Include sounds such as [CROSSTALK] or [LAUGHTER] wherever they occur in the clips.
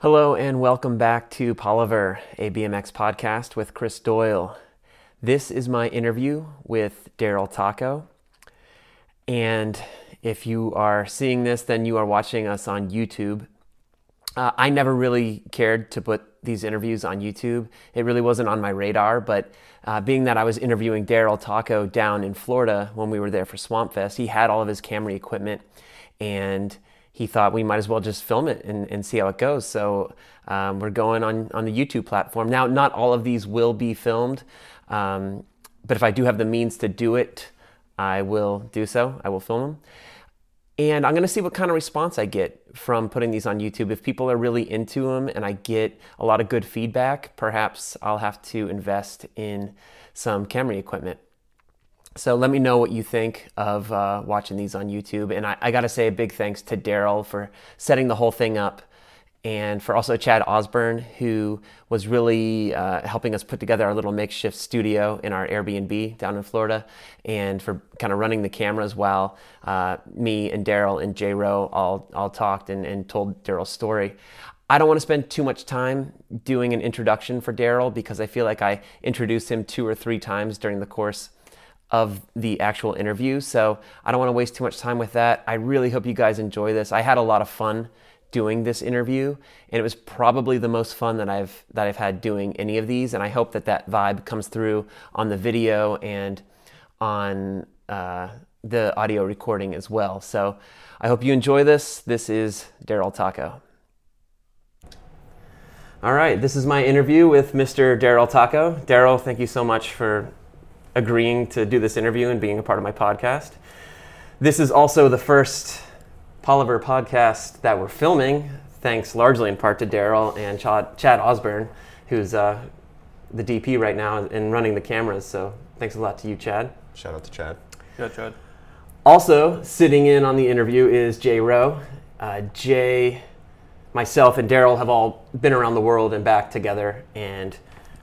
Hello and welcome back to Poliver, a BMX podcast with Chris Doyle. This is my interview with Daryl Tocco. And if you are seeing this, then you are watching us on YouTube. Uh, I never really cared to put these interviews on YouTube. It really wasn't on my radar, but uh, being that I was interviewing Daryl Tocco down in Florida when we were there for Swamp Fest, he had all of his camera equipment and he thought we might as well just film it and, and see how it goes. So um, we're going on, on the YouTube platform. Now, not all of these will be filmed, um, but if I do have the means to do it, I will do so. I will film them. And I'm going to see what kind of response I get from putting these on YouTube. If people are really into them and I get a lot of good feedback, perhaps I'll have to invest in some camera equipment. So let me know what you think of uh, watching these on YouTube. And I, I got to say a big thanks to Daryl for setting the whole thing up and for also Chad Osborne, who was really uh, helping us put together our little makeshift studio in our Airbnb down in Florida, and for kind of running the cameras while uh, me and Daryl and Jay Roe all, all talked and, and told Daryl's story. I don't want to spend too much time doing an introduction for Daryl because I feel like I introduced him two or three times during the course of the actual interview. So I don't want to waste too much time with that. I really hope you guys enjoy this. I had a lot of fun doing this interview and it was probably the most fun that I've that I've had doing any of these and I hope that that vibe comes through on the video and on uh, the audio recording as well. So I hope you enjoy this. This is Daryl Tocco. All right, this is my interview with Mr. Daryl Tocco. Daryl, thank you so much for agreeing to do this interview and being a part of my podcast. This is also the first Poliver podcast that we're filming, thanks largely in part to Daryl and Chad Osborne, who's uh, the DP right now and running the cameras. So thanks a lot to you, Chad. Shout out to Chad. Yeah, Chad. Also, sitting in on the interview is Jay Roe. Uh, Jay, myself, and Daryl have all been around the world and back together, and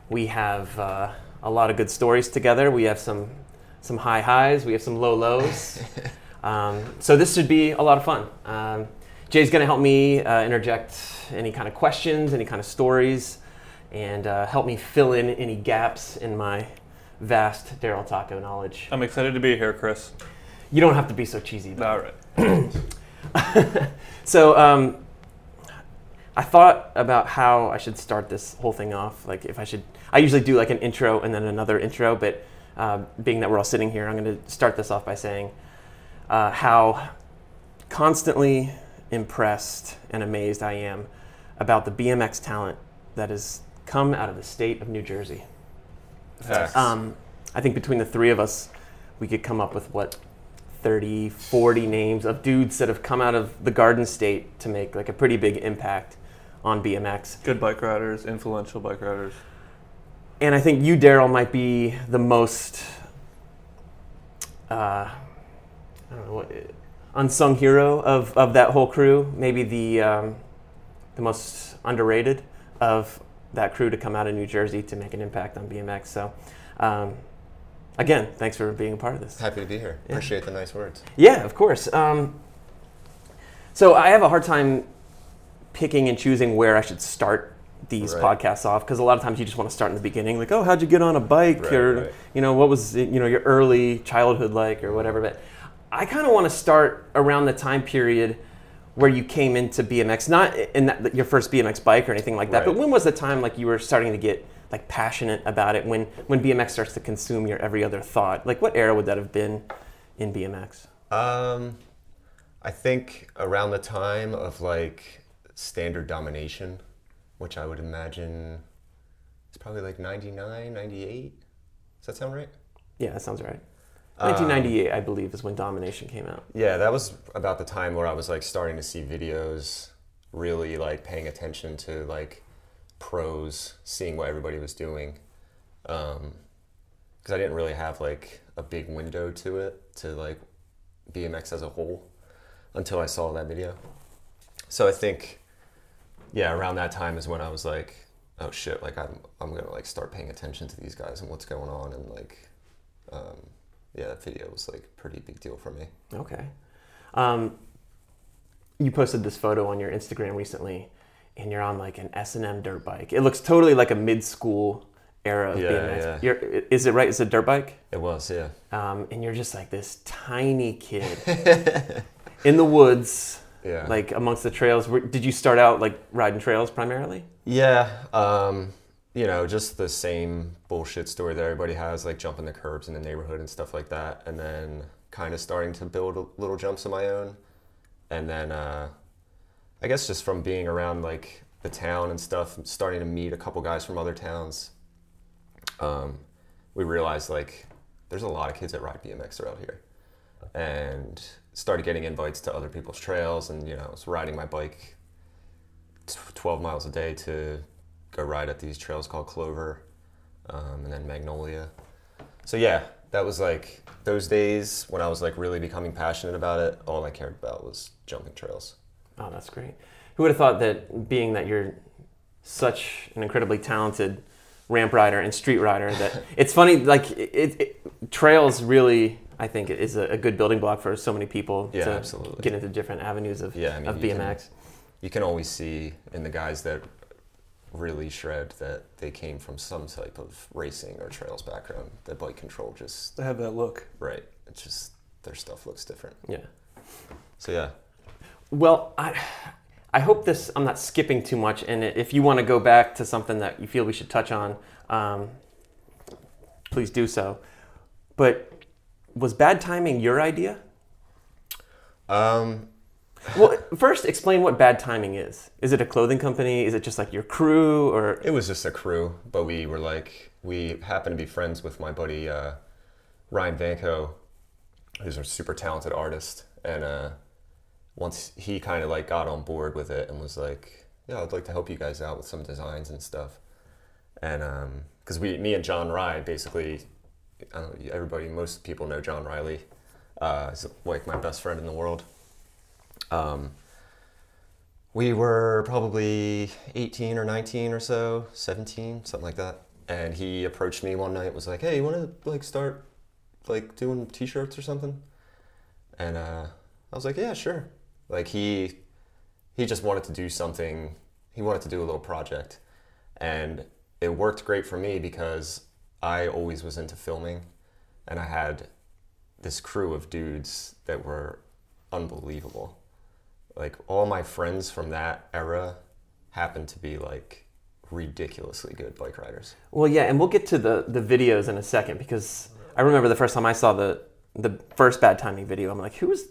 we have. Uh, a lot of good stories together. We have some some high highs, we have some low lows. [LAUGHS] um, so this should be a lot of fun. Um, Jay's going to help me uh, interject any kind of questions, any kind of stories, and uh, help me fill in any gaps in my vast Daryl Tocco knowledge. I'm excited to be here, Chris. You don't have to be so cheesy. All right. [LAUGHS] so um, I thought about how I should start this whole thing off. Like if I should, I usually do like an intro and then another intro, but uh, being that we're all sitting here, I'm going to start this off by saying uh, how constantly impressed and amazed I am about the BMX talent that has come out of the state of New Jersey. Um, I think between the three of us, we could come up with what 30, 40 names of dudes that have come out of the Garden State to make like a pretty big impact on BMX. Good bike riders, influential bike riders. And I think you, Daryl, might be the most, uh, I don't know what, unsung hero of, of that whole crew. Maybe the um, the most underrated of that crew to come out of New Jersey to make an impact on BMX. So. Um, again, thanks for being a part of this. Happy to be here. Yeah. Appreciate the nice words. Yeah, of course. Um, so I have a hard time picking and choosing where I should start these right. podcasts off because a lot of times you just want to start in the beginning, like, oh, how'd you get on a bike, right, or right. you know, what was you know your early childhood like, or whatever. But I kind of want to start around the time period where you came into BMX, not in that, your first BMX bike or anything like that, but when was the time like you were starting to get like passionate about it? When when BMX starts to consume your every other thought, like what era would that have been in BMX? Um, I think around the time of like standard domination, which I would imagine is probably like 99, 98. Does that sound right? Yeah, that sounds right. 1998, um, I believe, is when Domination came out. Yeah, that was about the time where I was like starting to see videos, really like paying attention to like pros, seeing what everybody was doing. Because um, I didn't really have like a big window to it, to like BMX as a whole, until I saw that video. So I think yeah, around that time is when I was like, oh shit, like I'm I'm gonna like start paying attention to these guys and what's going on and like, um, yeah, that video was like pretty big deal for me. Okay, um, you posted this photo on your Instagram recently, and you're on like an S and M dirt bike. It looks totally like a mid school era of Yeah, BMX. yeah. You're, is it right? It's a dirt bike, It was, yeah. um, and you're just like this tiny kid [LAUGHS] in the woods, Yeah. like amongst the trails. Did you start out like riding trails primarily? Yeah, um, you know, just the same bullshit story that everybody has, like jumping the curbs in the neighborhood and stuff like that, and then kind of starting to build little jumps of my own, and then uh, I guess just from being around like the town and stuff, starting to meet a couple guys from other towns, um, we realized like there's a lot of kids that ride BMX around here, and started getting invites to other people's trails, and you know, I was riding my bike t- 12 miles a day to go ride at these trails called Clover um, and then Magnolia. So, yeah, that was like those days when I was like really becoming passionate about it. All I cared about was jumping trails. Oh, that's great. Who would have thought that being that you're such an incredibly talented ramp rider and street rider that [LAUGHS] it's funny like it, it trails really I think is a, a good building block for so many people Yeah, to absolutely. get into different avenues of, Yeah, I mean, of you can- BMX. You can always see in the guys that really shred that they came from some type of racing or trails background. That bike control just, They have that look. right, it's just their stuff looks different. Yeah. So, yeah. Well, I, I hope this, I'm not skipping too much. And if you want to go back to something that you feel we should touch on, um, please do so. But was bad timing your idea? Um, Well, first, explain what bad timing is. Is it a clothing company? Is it just like your crew? Or It was just a crew, but we were like, we happened to be friends with my buddy uh, Ryan Vanko, who's a super talented artist. And uh, once he kind of like got on board with it and was like, yeah, I'd like to help you guys out with some designs and stuff. And because we, me and John Rye, basically, know, everybody, most people know John Riley. Uh, he's like my best friend in the world. Um, we were probably 18 or 19 or so 17 something like that and he approached me one night was like hey you want to like start like doing t-shirts or something and uh, i was like yeah sure like he he just wanted to do something he wanted to do a little project and it worked great for me because i always was into filming and i had this crew of dudes that were unbelievable like all my friends from that era happened to be like ridiculously good bike riders. well, yeah, and we'll get to the the videos in a second because I remember the first time I saw the the first bad timing video. I'm like, who's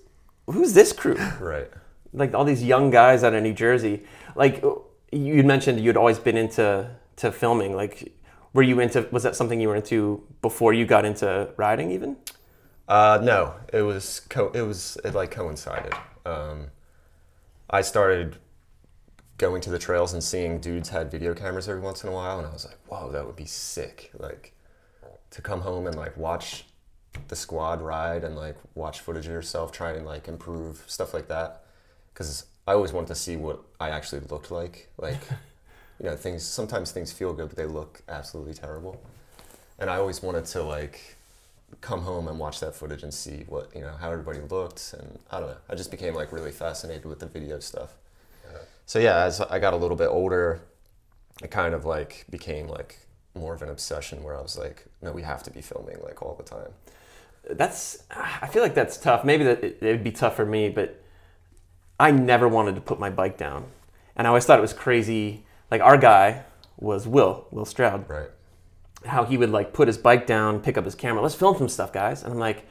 who's this crew? [LAUGHS] Right. like all these young guys out of New Jersey. Like you mentioned, you'd always been into to filming. Like, were you into? Was that something you were into before you got into riding? Even Uh, no, it was co- it was it like coincided. Um, I started going to the trails and seeing dudes had video cameras every once in a while, and I was like, "Whoa, that would be sick!" Like to come home and like watch the squad ride and like watch footage of yourself trying to like improve stuff like that. Because I always wanted to see what I actually looked like. Like, [LAUGHS] you know, things sometimes things feel good, but they look absolutely terrible. And I always wanted to like come home and watch that footage and see what you know how everybody looked and i don't know i just became like really fascinated with the video stuff uh-huh. so yeah as i got a little bit older it kind of like became like more of an obsession where i was like no we have to be filming like all the time that's. I feel like that's tough. Maybe that it, it would be tough for me, but I never wanted to put my bike down, and I always thought it was crazy. Like our guy was Will Will Stroud. right how he would like put his bike down, pick up his camera, let's film some stuff, guys. And I'm like,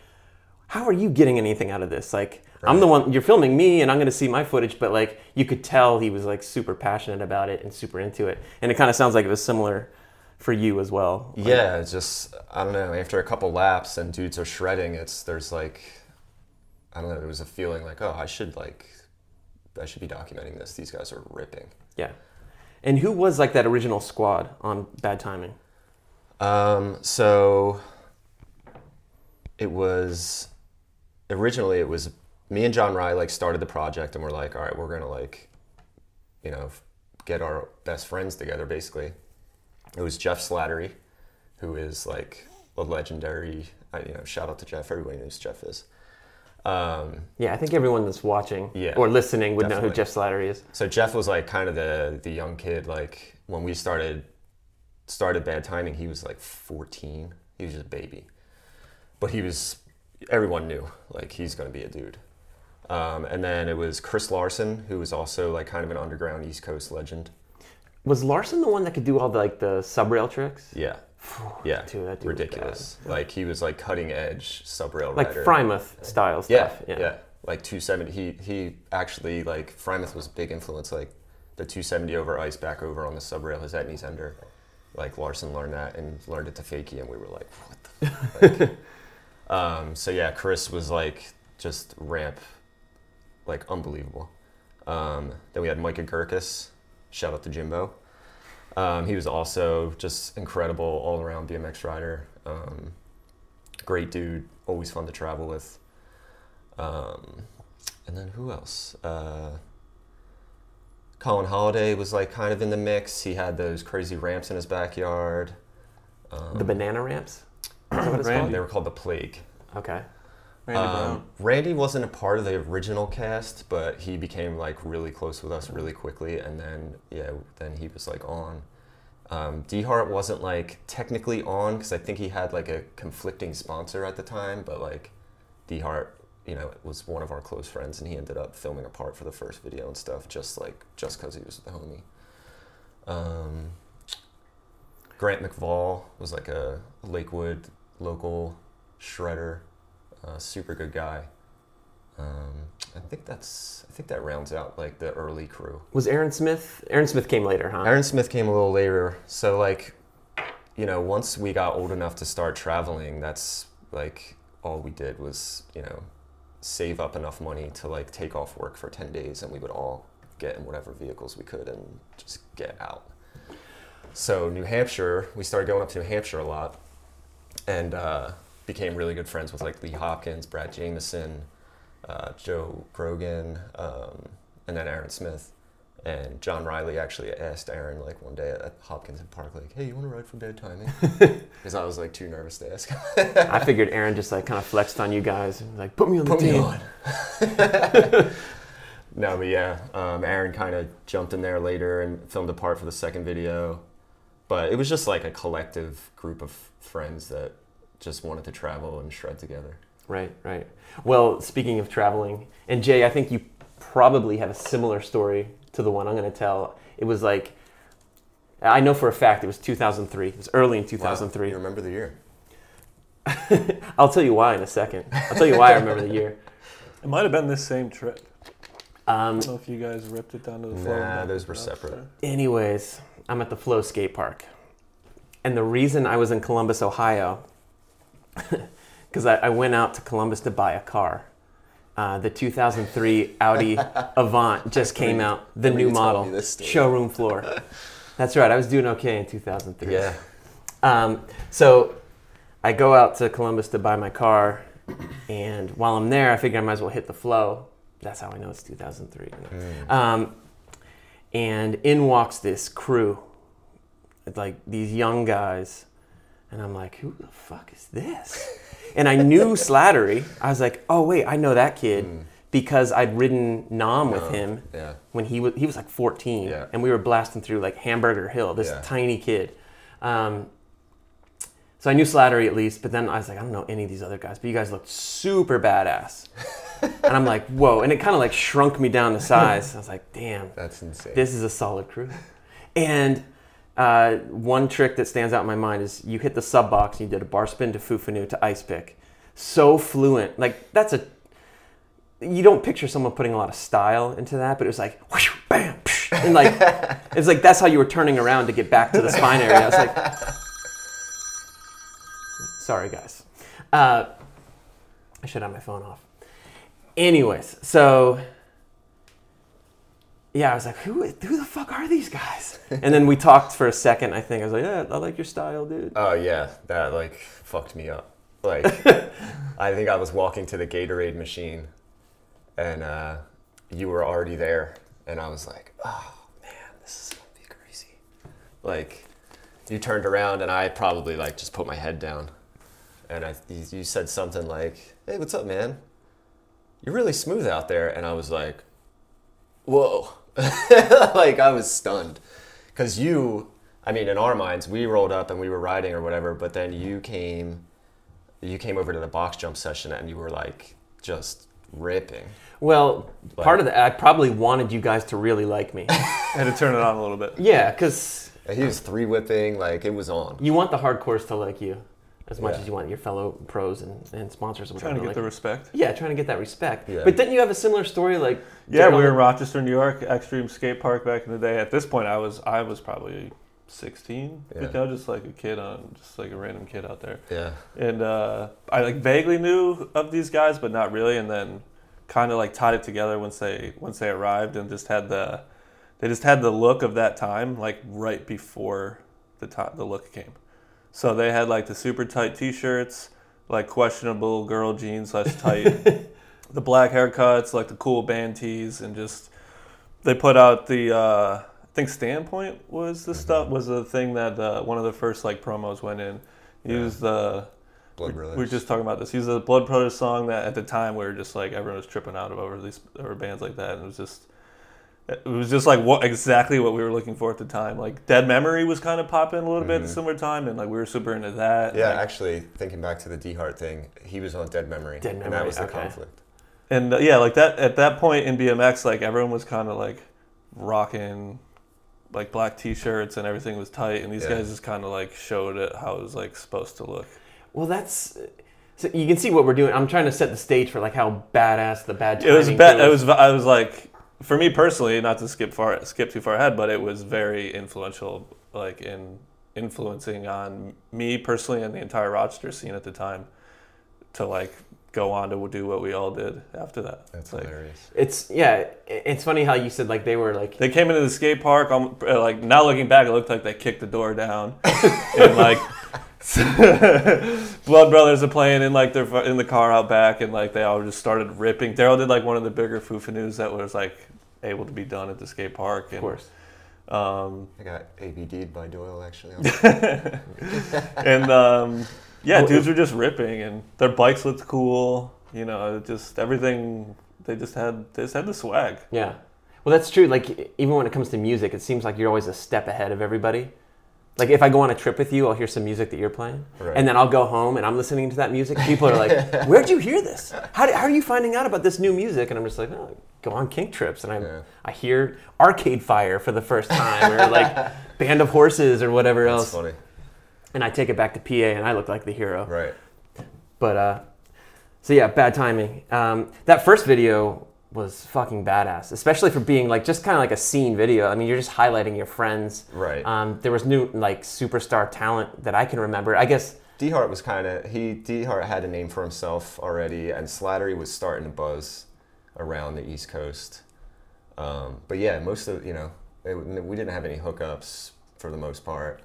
how are you getting anything out of this? Like, I'm the one you're filming me, and I'm going to see my footage, but like you could tell he was like super passionate about it and super into it. And it kind of sounds like it was similar for you as well. Like, yeah it's just i don't know after a couple laps and dudes are shredding it's there's like i don't know there was a feeling like oh i should like i should be documenting this these guys are ripping yeah. And who was like that original squad on Bad Timing? Um, so it was originally it was me and John Rye like started the project and we're like, all right, we're gonna like, you know, get our best friends together basically. It was Jeff Slattery, who is like a legendary, you know, shout out to Jeff. Everybody knows Jeff is. Um, Yeah, I think everyone that's watching Yeah, or listening would know who. Jeff Slattery is. so Jeff was like kind of the the young kid. Like when we started started bad timing, he was like 14. He was just a baby, but he was everyone knew like he's going to be a dude. Um, and then it was Chris Larson, who was also like kind of an underground East Coast legend. Was Larson the one that could do all the, like the subrail tricks? Yeah, yeah, Dude, that dude ridiculous. Like he was like cutting edge subrail Like rider. Freimuth style Yeah, stuff. yeah, Like 270. He he actually like Freimuth was a big influence. Like the 270 over ice back over on the subrail, his Etnies ender. Like Larson learned that and learned it to fakie, and we were like, what the. Fuck? like, [LAUGHS] um, so yeah, Chris was like just ramp, like unbelievable. Um, then we had Micah Gurkis. Shout out to Jimbo. Um, he was also just incredible all around BMX rider. Um, great dude, always fun to travel with. Um, and then who else? Uh, Colin Holiday was like kind of in the mix. He had those crazy ramps in his backyard. Um, The banana ramps? What it's Randy. they were called the Plague. Okay. Randy Um, Randy wasn't a part of the original cast, but he became like really close with us really quickly, and then yeah, then he was like on. Um, D Hart wasn't like technically on because I think he had like a conflicting sponsor at the time, but like D Hart, you know, was one of our close friends, and he ended up filming a part for the first video and stuff, just like just because he was the homie. Um, Grant McVall was like a Lakewood local shredder, uh, super good guy. Um, I think that's I think that rounds out like the early crew. Was Aaron Smith? Aaron Smith came later, huh? Aaron Smith came a little later, so like, you know, once we got old enough to start traveling, that's like all we did was you know save up enough money to like take off work for ten days, and we would all get in whatever vehicles we could and just get out. So New Hampshire, we started going up to New Hampshire a lot, and uh, became really good friends with like Lee Hopkins, Brad Jameson, uh, Joe Grogan, um, and then Aaron Smith. And John Riley actually asked Aaron like one day at Hopkins and Park, like, "Hey, you want to ride from Bad Timing?" [LAUGHS] Because I was like too nervous to ask. I figured Aaron just like kind of flexed on you guys and like put me on the Put me team. on. [LAUGHS] no, but yeah, um, Aaron kind of jumped in there later and filmed a part for the second video. But it was just like a collective group of friends that just wanted to travel and shred together. Right, right. Well, speaking of traveling, and Jay, I think you probably have a similar story to the one I'm going to tell. It was like, I know for a fact it was 2003. It was early in Wow, 2003. you remember the year? [LAUGHS] I'll tell you why in a second. I'll tell you why I remember the year. It might have been this same trip. I Um, don't know if you guys ripped it down to the floor. Nah, those were separate. anyways, I'm at the Flow Skate Park. And the reason I was in Columbus, Ohio, [LAUGHS] because I, I went out to Columbus to buy a car. Uh, the 2003 Audi [LAUGHS] Avant just came out, the new model, this showroom floor. [LAUGHS] That's right, I was doing okay in 2003. Yeah. Um, so I go out to Columbus to buy my car, and while I'm there, I figure I might as well hit the flow. That's how I know it's 2003. Um, and in walks this crew, like these young guys, and I'm like, who the fuck is this? And I knew [LAUGHS] Slattery. I was like, oh wait, I know that kid because I'd ridden Nam with Oh, him Yeah. when he was he was like 14, Yeah. and we were blasting through like Hamburger Hill, this Yeah. tiny kid. Um, so I knew Slattery at least, but then I was like, I don't know any of these other guys, but you guys looked super badass. [LAUGHS] and I'm like, whoa! And it kind of like shrunk me down to size. [LAUGHS] I was like, damn, That's insane. this is a solid crew. And uh, one trick that stands out in my mind is you hit the sub box and you did a bar spin to Fufanu to ice pick. So fluent. Like, that's a. You don't picture someone putting a lot of style into that, but it was like, whoosh, bam, psh, and like, [LAUGHS] it's like that's how you were turning around to get back to the spine area. I was like, sorry, guys. Uh, I should have my phone off. Anyways, so yeah, I was like, who, who the fuck are these guys? And then we talked for a second. I think I was like, yeah, I like your style, dude. Oh yeah, that like fucked me up. Like, [LAUGHS] I think I was walking to the Gatorade machine, and uh, you were already there, and I was like, oh man, this is gonna be crazy. Like, you turned around, and I probably like just put my head down, and I you you said something like, hey, what's up, man? you're really smooth out there. And I was like, whoa. [LAUGHS] like I was stunned. Because you, I mean, in our minds, we rolled up and we were riding or whatever, but then you came, you came over to the box jump session and you were like just ripping. Well, Like- part of that, I probably wanted you guys to really like me. I [LAUGHS] had to turn it on a little bit. yeah, because he was three whipping, like it was on. you want the hardcores to like you as much Yeah. as you want your fellow pros and, and sponsors. or Trying to whatever get the respect. yeah, trying to get that respect. Yeah. But didn't you have a similar story? Like, Yeah, we were in Rochester, New York, Extreme Skate Park back in the day. At this point, I was I was probably 16, Yeah. you know, just like a kid on, just like a random kid out there. Yeah. And uh, I like vaguely knew of these guys, but not really. And then kind of like tied it together once they once they arrived and just had the they just had the look of that time like right before the to- the look came. So they had like the super tight t-shirts, like questionable girl jeans slash [LAUGHS] tight, the black haircuts, like the cool band tees, and just they put out the uh, I think Standpoint was the stuff was the thing that uh, one of the first like promos went in. Used the Blood Brothers. we were just talking about this. He's a Blood Brothers song that at the time we were just like everyone was tripping out over these over bands like that, and it was just it was just like what exactly what we were looking for at the time. Like Dead Memory was kind of popping a little bit at a Mhm. similar time, and like we were super into that. yeah, Like, actually, thinking back to the D Hart thing, he was on Dead Memory. Dead And that was the okay. conflict. and uh, yeah, like that at that point in BMX, like everyone was kind of like rocking like black t-shirts and everything was tight, and these Yeah. guys just kind of like showed it how it was like supposed to look. well, that's. So you can see what we're doing. I'm trying to set the stage for like how badass the bad. It was bad. It was. I was like, for me personally, not to skip far, skip too far ahead, but it was very influential, like in influencing on me personally and the entire Rochester scene at the time, to like go on to do what we all did after that. That's like, hilarious. It's yeah. It's funny how you said like they were like They came into the skate park. Um, uh, like now looking back, it looked like they kicked the door down, [LAUGHS] and like [LAUGHS] Blood Brothers are playing in like their in the car out back, and like they all just started ripping. Daryl did like one of the bigger foo-fa-noos that was like able to be done at the skate park. And, of course. Um, I got ABD'd by Doyle, actually. [LAUGHS] [LAUGHS] and um, yeah, Oh, dudes were just ripping, and their bikes looked cool. You know, just everything. They just had they just had the swag. Yeah. Well, that's true. Like even when it comes to music, it seems like you're always a step ahead of everybody. Like if I go on a trip with you, I'll hear some music that you're playing, Right. and then I'll go home and I'm listening to that music. People are like, "Where'd you hear this? How, do, how are you finding out about this new music?" And I'm just like, "Oh, go on kink trips," and I Yeah. I hear Arcade Fire for the first time, or like [LAUGHS] Band of Horses, or whatever That's else, funny. and I take it back to PA, and I look like the hero. Right. But uh, so yeah, bad timing. Um, that first video was fucking badass, especially for being like just kind of like a scene video. I mean, you're just highlighting your friends. Right. Um, there was new like superstar talent that I can remember. I guess D Hart was kind of he. D Hart had a name for himself already, and Slattery was starting to buzz around the East Coast. Um, but yeah, most of you know, it, we didn't have any hookups for the most part.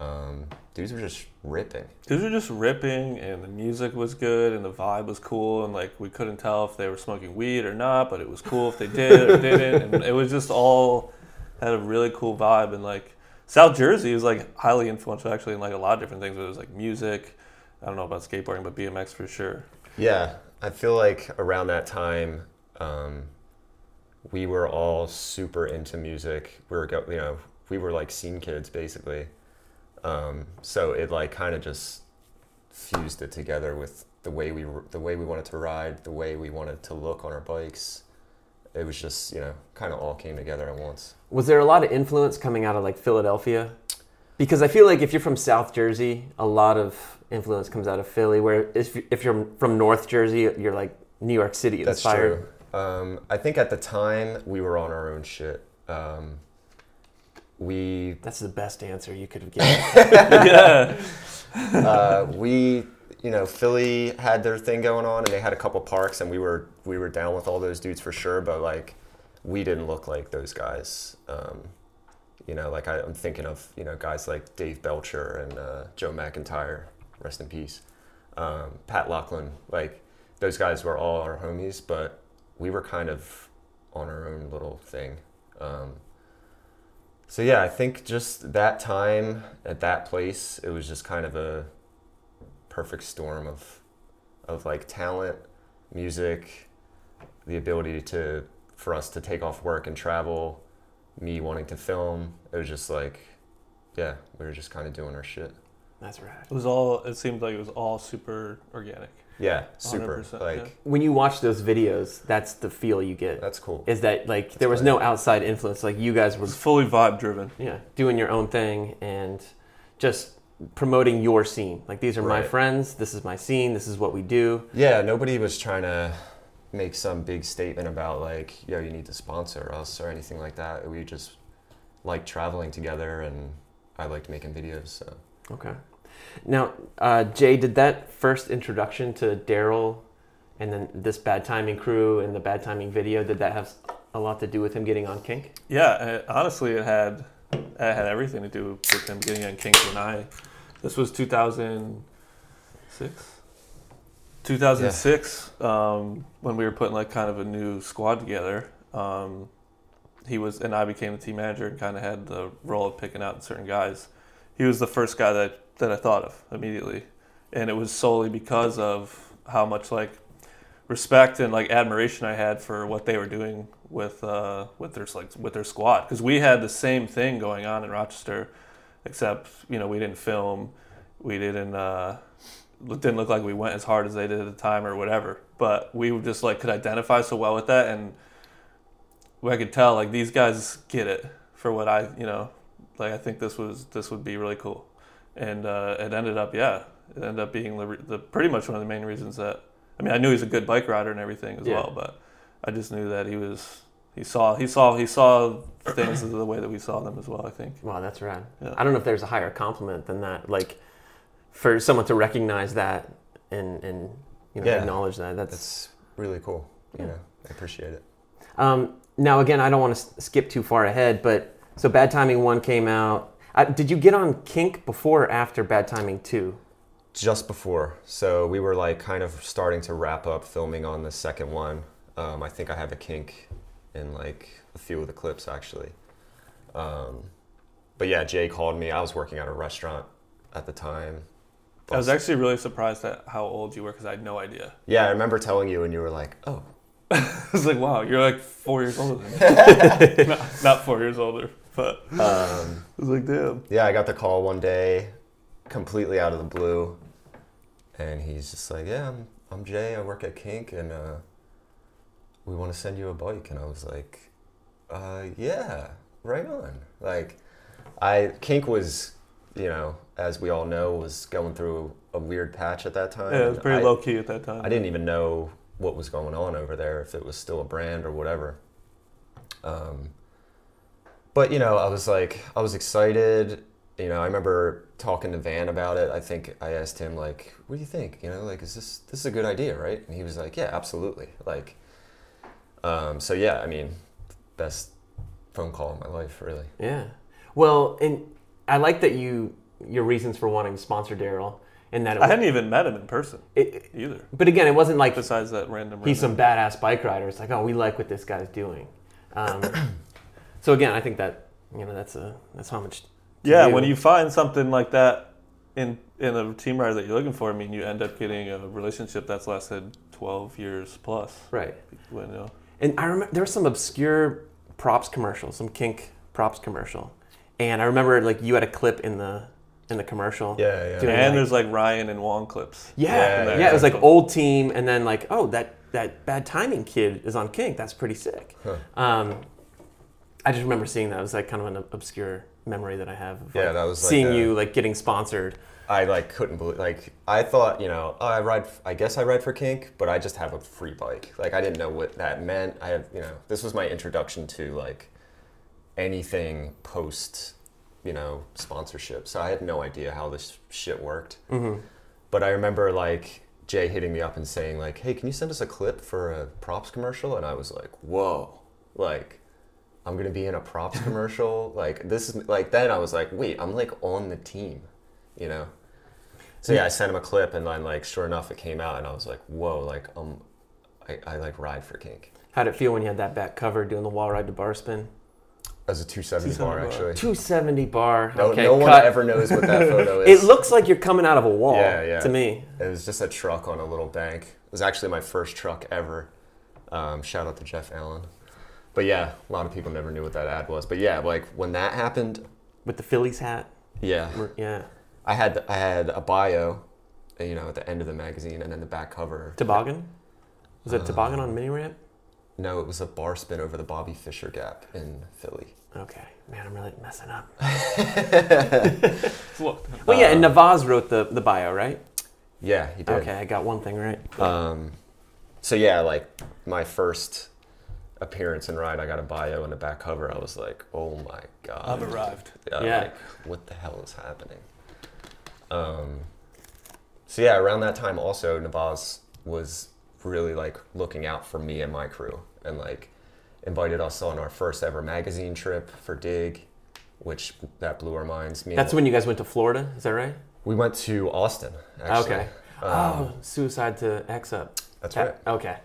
Um, dudes were just ripping. Dudes were just ripping, and the music was good, and the vibe was cool, and like we couldn't tell if they were smoking weed or not, but it was cool if they did or [LAUGHS] didn't, and it was just all had a really cool vibe, and like South Jersey is like highly influential actually in like a lot of different things. It was like music. I don't know about skateboarding, but BMX for sure. Yeah, I feel like around that time, um, we were all super into music. We were, go, you know, we were like scene kids basically. Um, so it like kind of just fused it together with the way we the way we wanted to ride, the way we wanted to look on our bikes. It was just you know kind of all came together at once. was there a lot of influence coming out of like Philadelphia? Because I feel like if you're from South Jersey, a lot of influence comes out of Philly. Where if if you're from North Jersey, you're like New York City That's inspired. true. Um, I think at the time we were on our own shit. Um, we That's the best answer you could have [LAUGHS] given. yeah, [LAUGHS] uh, we, you know, Philly had their thing going on, and they had a couple parks, and we were we were down with all those dudes for sure. But like, we didn't look like those guys. Um, you know, like I, I'm thinking of you know guys like Dave Belcher and uh, Joe McIntyre, rest in peace. Um, Pat Lachlan, like those guys were all our homies, but we were kind of on our own little thing. Um, so yeah, I think just that time at that place, it was just kind of a perfect storm of of like talent, music, the ability to for us to take off work and travel, me wanting to film, it was just like, yeah, we were just kind of doing our shit. That's rad. It was all. It seemed like it was all super organic. Yeah, super. like yeah. When you watch those videos, that's the feel you get. that's cool. Is that like there was tight. no outside influence? Like you guys were was fully vibe driven. yeah, doing your own thing and just promoting your scene. Like these are my friends, this is my scene, this is what we do. Yeah, nobody was trying to make some big statement about like, yo, you need to sponsor us or anything like that. We just liked traveling together and I liked making videos. So Okay. Now, uh, Jay, did that first introduction to Daryl and then this bad timing crew and the bad timing video, did that have a lot to do with him getting on Kink? Yeah, it, honestly, it had it had everything to do with him getting on Kink when I. This was 2006. 2006, um, when we were putting like kind of a new squad together. Um, he was, and I became the team manager and kind of had the role of picking out certain guys. He was the first guy that that I thought of immediately, and it was solely because of how much like respect and like admiration I had for what they were doing with uh, with their like with their squad. Because we had the same thing going on in Rochester, except you know we didn't film, we didn't uh, didn't look like we went as hard as they did at the time or whatever, but we just like could identify so well with that. And I could tell like these guys get it for what I you know like I think this was this would be really cool, and uh, it ended up yeah it ended up being the, the pretty much one of the main reasons that I mean I knew he was a good bike rider and everything as Yeah. well, but I just knew that he was he saw he saw he saw things the way that we saw them as well. I think Wow, that's rad. Yeah. I don't know if there's a higher compliment than that. Like for someone to recognize that and, and you know, Yeah. acknowledge that. That's it's really cool. You Yeah. know, I appreciate it. Um, now, again, I don't want to skip too far ahead, but so Bad Timing 1 came out. Uh, did you get on Kink before or after Bad Timing 2? Just before, so we were like kind of starting to wrap up filming on the second one. Um, I think I have a kink in like a few of the clips actually. Um, but yeah, Jay called me. I was working at a restaurant at the time. I was actually really surprised at how old you were because I had no idea. Yeah, I remember telling you, and you were like, "Oh, [LAUGHS] I was like, wow, you're like four years older than me. [LAUGHS] not, not four years older, but [LAUGHS] um, [LAUGHS] I was like, damn. yeah." I got the call one day, completely out of the blue, and he's just like, "Yeah, I'm I'm Jay. I work at Kink, and uh, we want to send you a bike." And I was like, uh, "Yeah, right on." Like, I Kink was, you know, as we all know, was going through a weird patch at that time. Yeah, it was pretty I- low key at that time. I didn't even know what was going on over there, if it was still a brand or whatever. Um, but you know, I was like, I was excited. You know, I remember talking to Van about it. I think I asked him like, "What do you think? You know, like, is this this is a good idea, right?" And he was like, "Yeah, absolutely." Like, um, so yeah, I mean, best phone call in my life, really. Yeah. Well, and I like that you, your reasons for wanting to sponsor Daryl, and that it, I hadn't even met him in person it, either. but again, it wasn't like Besides that random. he's some badass bike rider. It's like, oh, we like what this guy's doing. Um, [CLEARS THROAT] so again, I think that you know that's a that's how much. Yeah, do. when you find something like that in in a team rider that you're looking for, I mean, you end up getting a relationship that's lasted 12 years plus. right. When, you know, And I remember there was some obscure props commercial, some kink props commercial, and I remember like you had a clip in the in the commercial. Yeah, yeah. And like- there's like Ryan and Wong clips. Yeah, Yeah, yeah, it was like old team, and then like, oh, that that bad timing kid is on Kink. That's pretty sick. Huh. Um, I just remember seeing that. It was like kind of an obscure memory that I have. Of, Yeah, like, that was like seeing a- you like getting sponsored. I like couldn't believe like I thought you know oh, I ride I guess I ride for kink but I just have a free bike like I didn't know what that meant I have you know this was my introduction to like anything post you know sponsorship so I had no idea how this shit worked hmm but I remember like Jay hitting me up and saying like hey can you send us a clip for a props commercial and I was like whoa like I'm gonna be in a props commercial [LAUGHS] like this is like then I was like wait I'm like on the team you know so yeah I sent him a clip and then like sure enough it came out and I was like whoa like um I, I like ride for kink How'd it feel when you had that back cover doing the wall ride to bar spin? as a 270 bar 270 bar. actually 270 bar. no, okay, no one cut. ever knows what that photo [LAUGHS] is It looks like you're coming out of a wall Yeah, yeah. to me. It was just a truck on a little bank. It was actually my first truck ever. Um, shout out to Jeff Allen. But yeah, a lot of people never knew what that ad was. But yeah, like when that happened, With the Phillies hat. yeah, Yeah. I had I had a bio, you know, at the end of the magazine, and then the back cover. Toboggan. Was it Uh, toboggan on mini ramp? No, it was a bar spin over the Bobby Fisher Gap in Philly. Okay, man, I'm really messing up. [LAUGHS] [LAUGHS] Well, yeah, and Uh, Navaz wrote the, the bio, right? Yeah, he did. Okay, I got one thing right. Um, so yeah, like my first appearance in Ride, I got a bio and a back cover. I was like, oh my god. I've arrived. Yeah, Yeah. Like, what the hell is happening? Um, so yeah, around that time also, Navaz was really like looking out for me and my crew, and like invited us on our first ever magazine trip for Dig, which that blew our minds. Me That's when you guys went to Florida, is that right? we went to Austin. Actually. Okay. Um, oh, Suicide to X Up. that's right. Okay.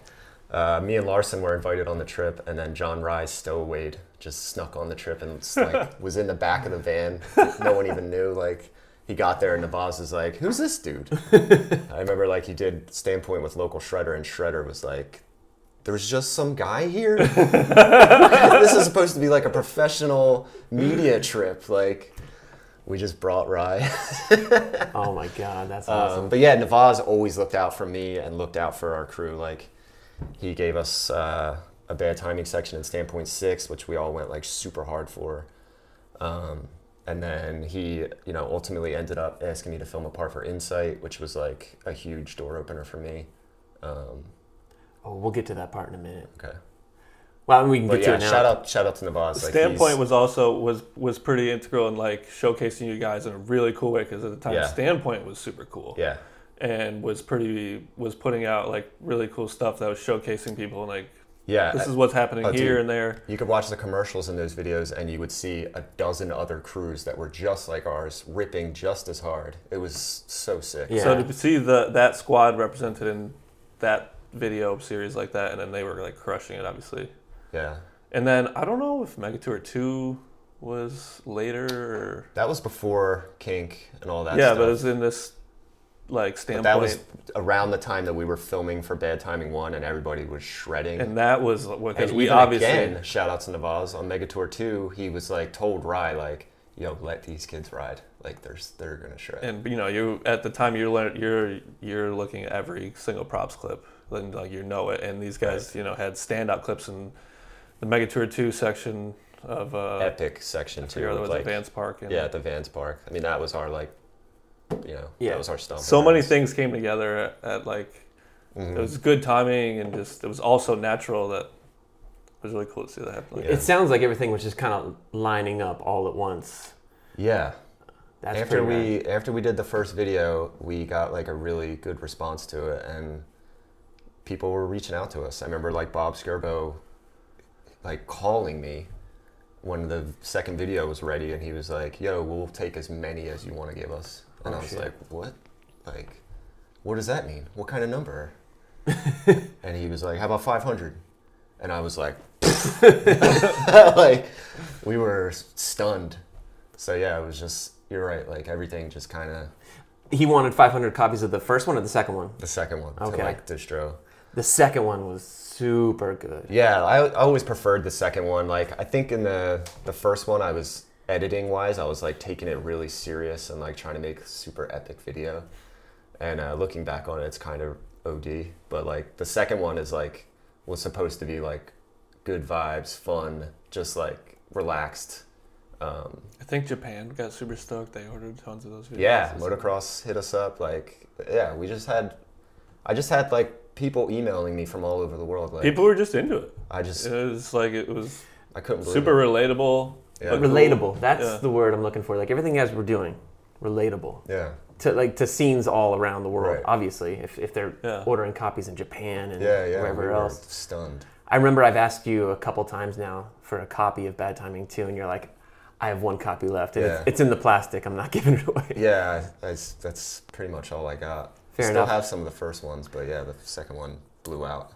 Uh, me and Larson were invited on the trip, and then John Rye's stowaway just snuck on the trip and like [LAUGHS] was in the back of the van. No one even knew. Like he got there, and Navaz is like, "Who's this dude?" [LAUGHS] I remember like he did standpoint with local Shredder, and Shredder was like, "There's just some guy here. [LAUGHS] this is supposed to be like a professional media trip. Like we just brought Rye." Oh my God, that's awesome. Um, but yeah, Navaz always looked out for me and looked out for our crew. Like he gave us uh, a bad timing section in Standpoint Six, which we all went like super hard for. Um, and then he, you know, ultimately ended up asking me to film a part for Insight, which was like a huge door opener for me. Um, oh, we'll get to that part in a minute. okay, Well, we can but get to it now. shout out, shout out to Navaz. Like, Standpoint he's- was also was was pretty integral in like showcasing you guys in a really cool way because at the time Yeah. Standpoint was super cool yeah, and was pretty was putting out like really cool stuff that was showcasing people and like yeah. this is what's happening Oh, here dude. and there. You could watch the commercials in those videos, and you would see a dozen other crews that were just like ours, ripping just as hard. It was so sick. Yeah. So to see the that squad represented in that video series like that, and then they were like crushing it, obviously. Yeah. And then I don't know if Megatour two was later or That was before Kink and all that yeah, stuff. but it was in this like But that was around the time that we were filming for Bad Timing 1 and everybody was shredding. and that was because we obviously again, shout out to Navaz on Megatour 2, he was like told Rye like, yo, let these kids ride. Like they're they're gonna shred. and you know you at the time you're you're you're looking at every single props clip and like you know it and these guys you know had standout clips in the Megatour 2 section of uh Epic section too. forget what it was like, Vans Park and yeah, at the Vans Park. I mean that was our like you know, Yeah. that was our stump. so many things came together at, at like Mm-hmm. it was good timing and just it was also natural that it was really cool to see that happen. Yeah. It sounds like everything was just kind of lining up all at once. Yeah. That's after pretty rad. we after we did the first video, we got like a really good response to it, and people were reaching out to us. I remember like Bob Scerbo, like calling me when the second video was ready, and he was like, "Yo, we'll take as many as you want to give us." And Oh, I was shit. like, "What? Like, what does that mean? What kind of number?" [LAUGHS] and he was like, "How about 500?" And I was like, [LAUGHS] [LAUGHS] like we were stunned. So yeah, it was just you're right. Like everything just kind of He wanted 500 copies of the first one or the second one. the second one Okay. to like distro. The second one was super good. Yeah, I, I always preferred the second one. Like I think in the the first one, I was editing wise, I was like taking it really serious and like trying to make super epic video. And uh, looking back on it, it's kind of OD. But like the second one is like was supposed to be like good vibes, fun, just like relaxed. Um, I think Japan got super stoked. They ordered tons of those videos. Yeah, motocross hit us up. Like, yeah, we just had, I just had like people emailing me from all over the world. Like, People were just into it. I just, It was like it was I couldn't believe super it. relatable. Yeah. but cool. Relatable. That's Yeah. the word I'm looking for. Like everything you guys were doing, relatable Yeah, to like to scenes all around the world. Right. Obviously, if, if they're Yeah. ordering copies in Japan and yeah, yeah. wherever we were else. stunned. I remember I've asked you a couple times now for a copy of Bad Timing 2, and you're like, I have one copy left. And Yeah. it's, it's in the plastic. I'm not [LAUGHS] giving it away. Yeah, that's that's pretty much all I got. Fair Still enough. have some of the first ones, but yeah, the second one blew out.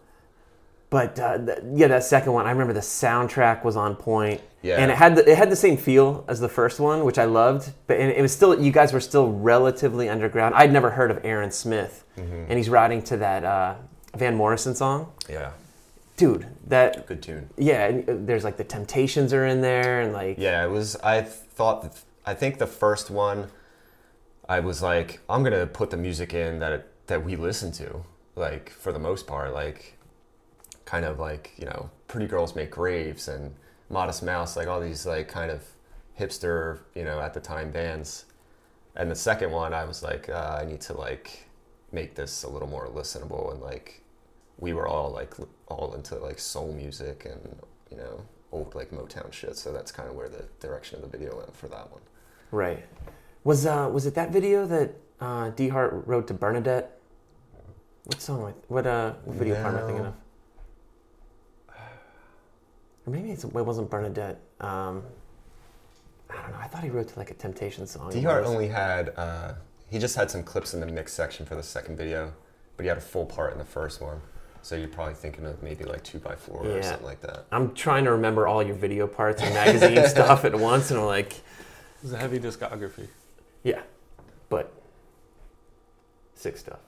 But uh, th- yeah, that second one, I remember the soundtrack was on point, Yeah. and it had the, it had the same feel as the first one, which I loved. But and it was still you guys were still relatively underground. I'd never heard of Aaron Smith, Mm-hmm. and he's writing to that uh, Van Morrison song. Yeah, Dude, that Good tune. yeah, and uh, there's like the Temptations are in there, and like Yeah, it was. I thought. I think the first one, I was like, I'm gonna put the music in that that we listen to, like for the most part, like kind of like you know, Pretty Girls Make Graves and Modest Mouse, like all these like kind of hipster, you know, at the time bands. And the second one, I was like, uh, I need to like make this a little more listenable and like we were all like all into like soul music and you know old like Motown shit. So that's kind of where the direction of the video went for that one. right. Was uh was it that video that uh, D Hart wrote to Bernadette? What song? What uh what video part am I thinking of? Or maybe it's, it wasn't Bernadette. Um, I don't know. I thought he wrote to like a Temptation song. D Hart only had uh, he just had some clips in the mix section for the second video, but he had a full part in the first one. So you're probably thinking of maybe like two by four Yeah. or something like that. I'm trying to remember all your video parts and magazine [LAUGHS] stuff at once, and I'm like, It's a heavy discography. yeah, but sick stuff.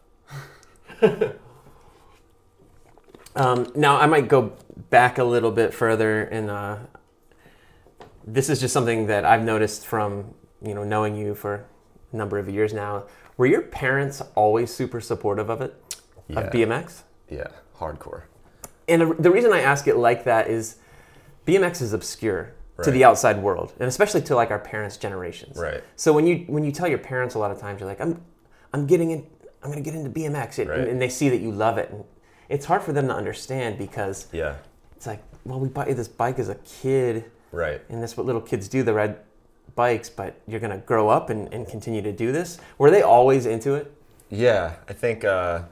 [LAUGHS] um, now I might go back a little bit further, and uh, this is just something that I've noticed from you know knowing you for a number of years now. Were your parents always super supportive of it, Yeah, of BMX? yeah, hardcore. And the reason I ask it like that is BMX is obscure to the outside world, and especially to like our parents' generations. Right. So when you when you tell your parents a lot of times you're like I'm I'm getting in I'm going to get into BMX it, Right. and, and they see that you love it and it's hard for them to understand because Yeah, it's like well we bought you this bike as a kid right. and that's what little kids do they ride bikes but you're going to grow up and, and continue to do this were they always into it Yeah, I think uh,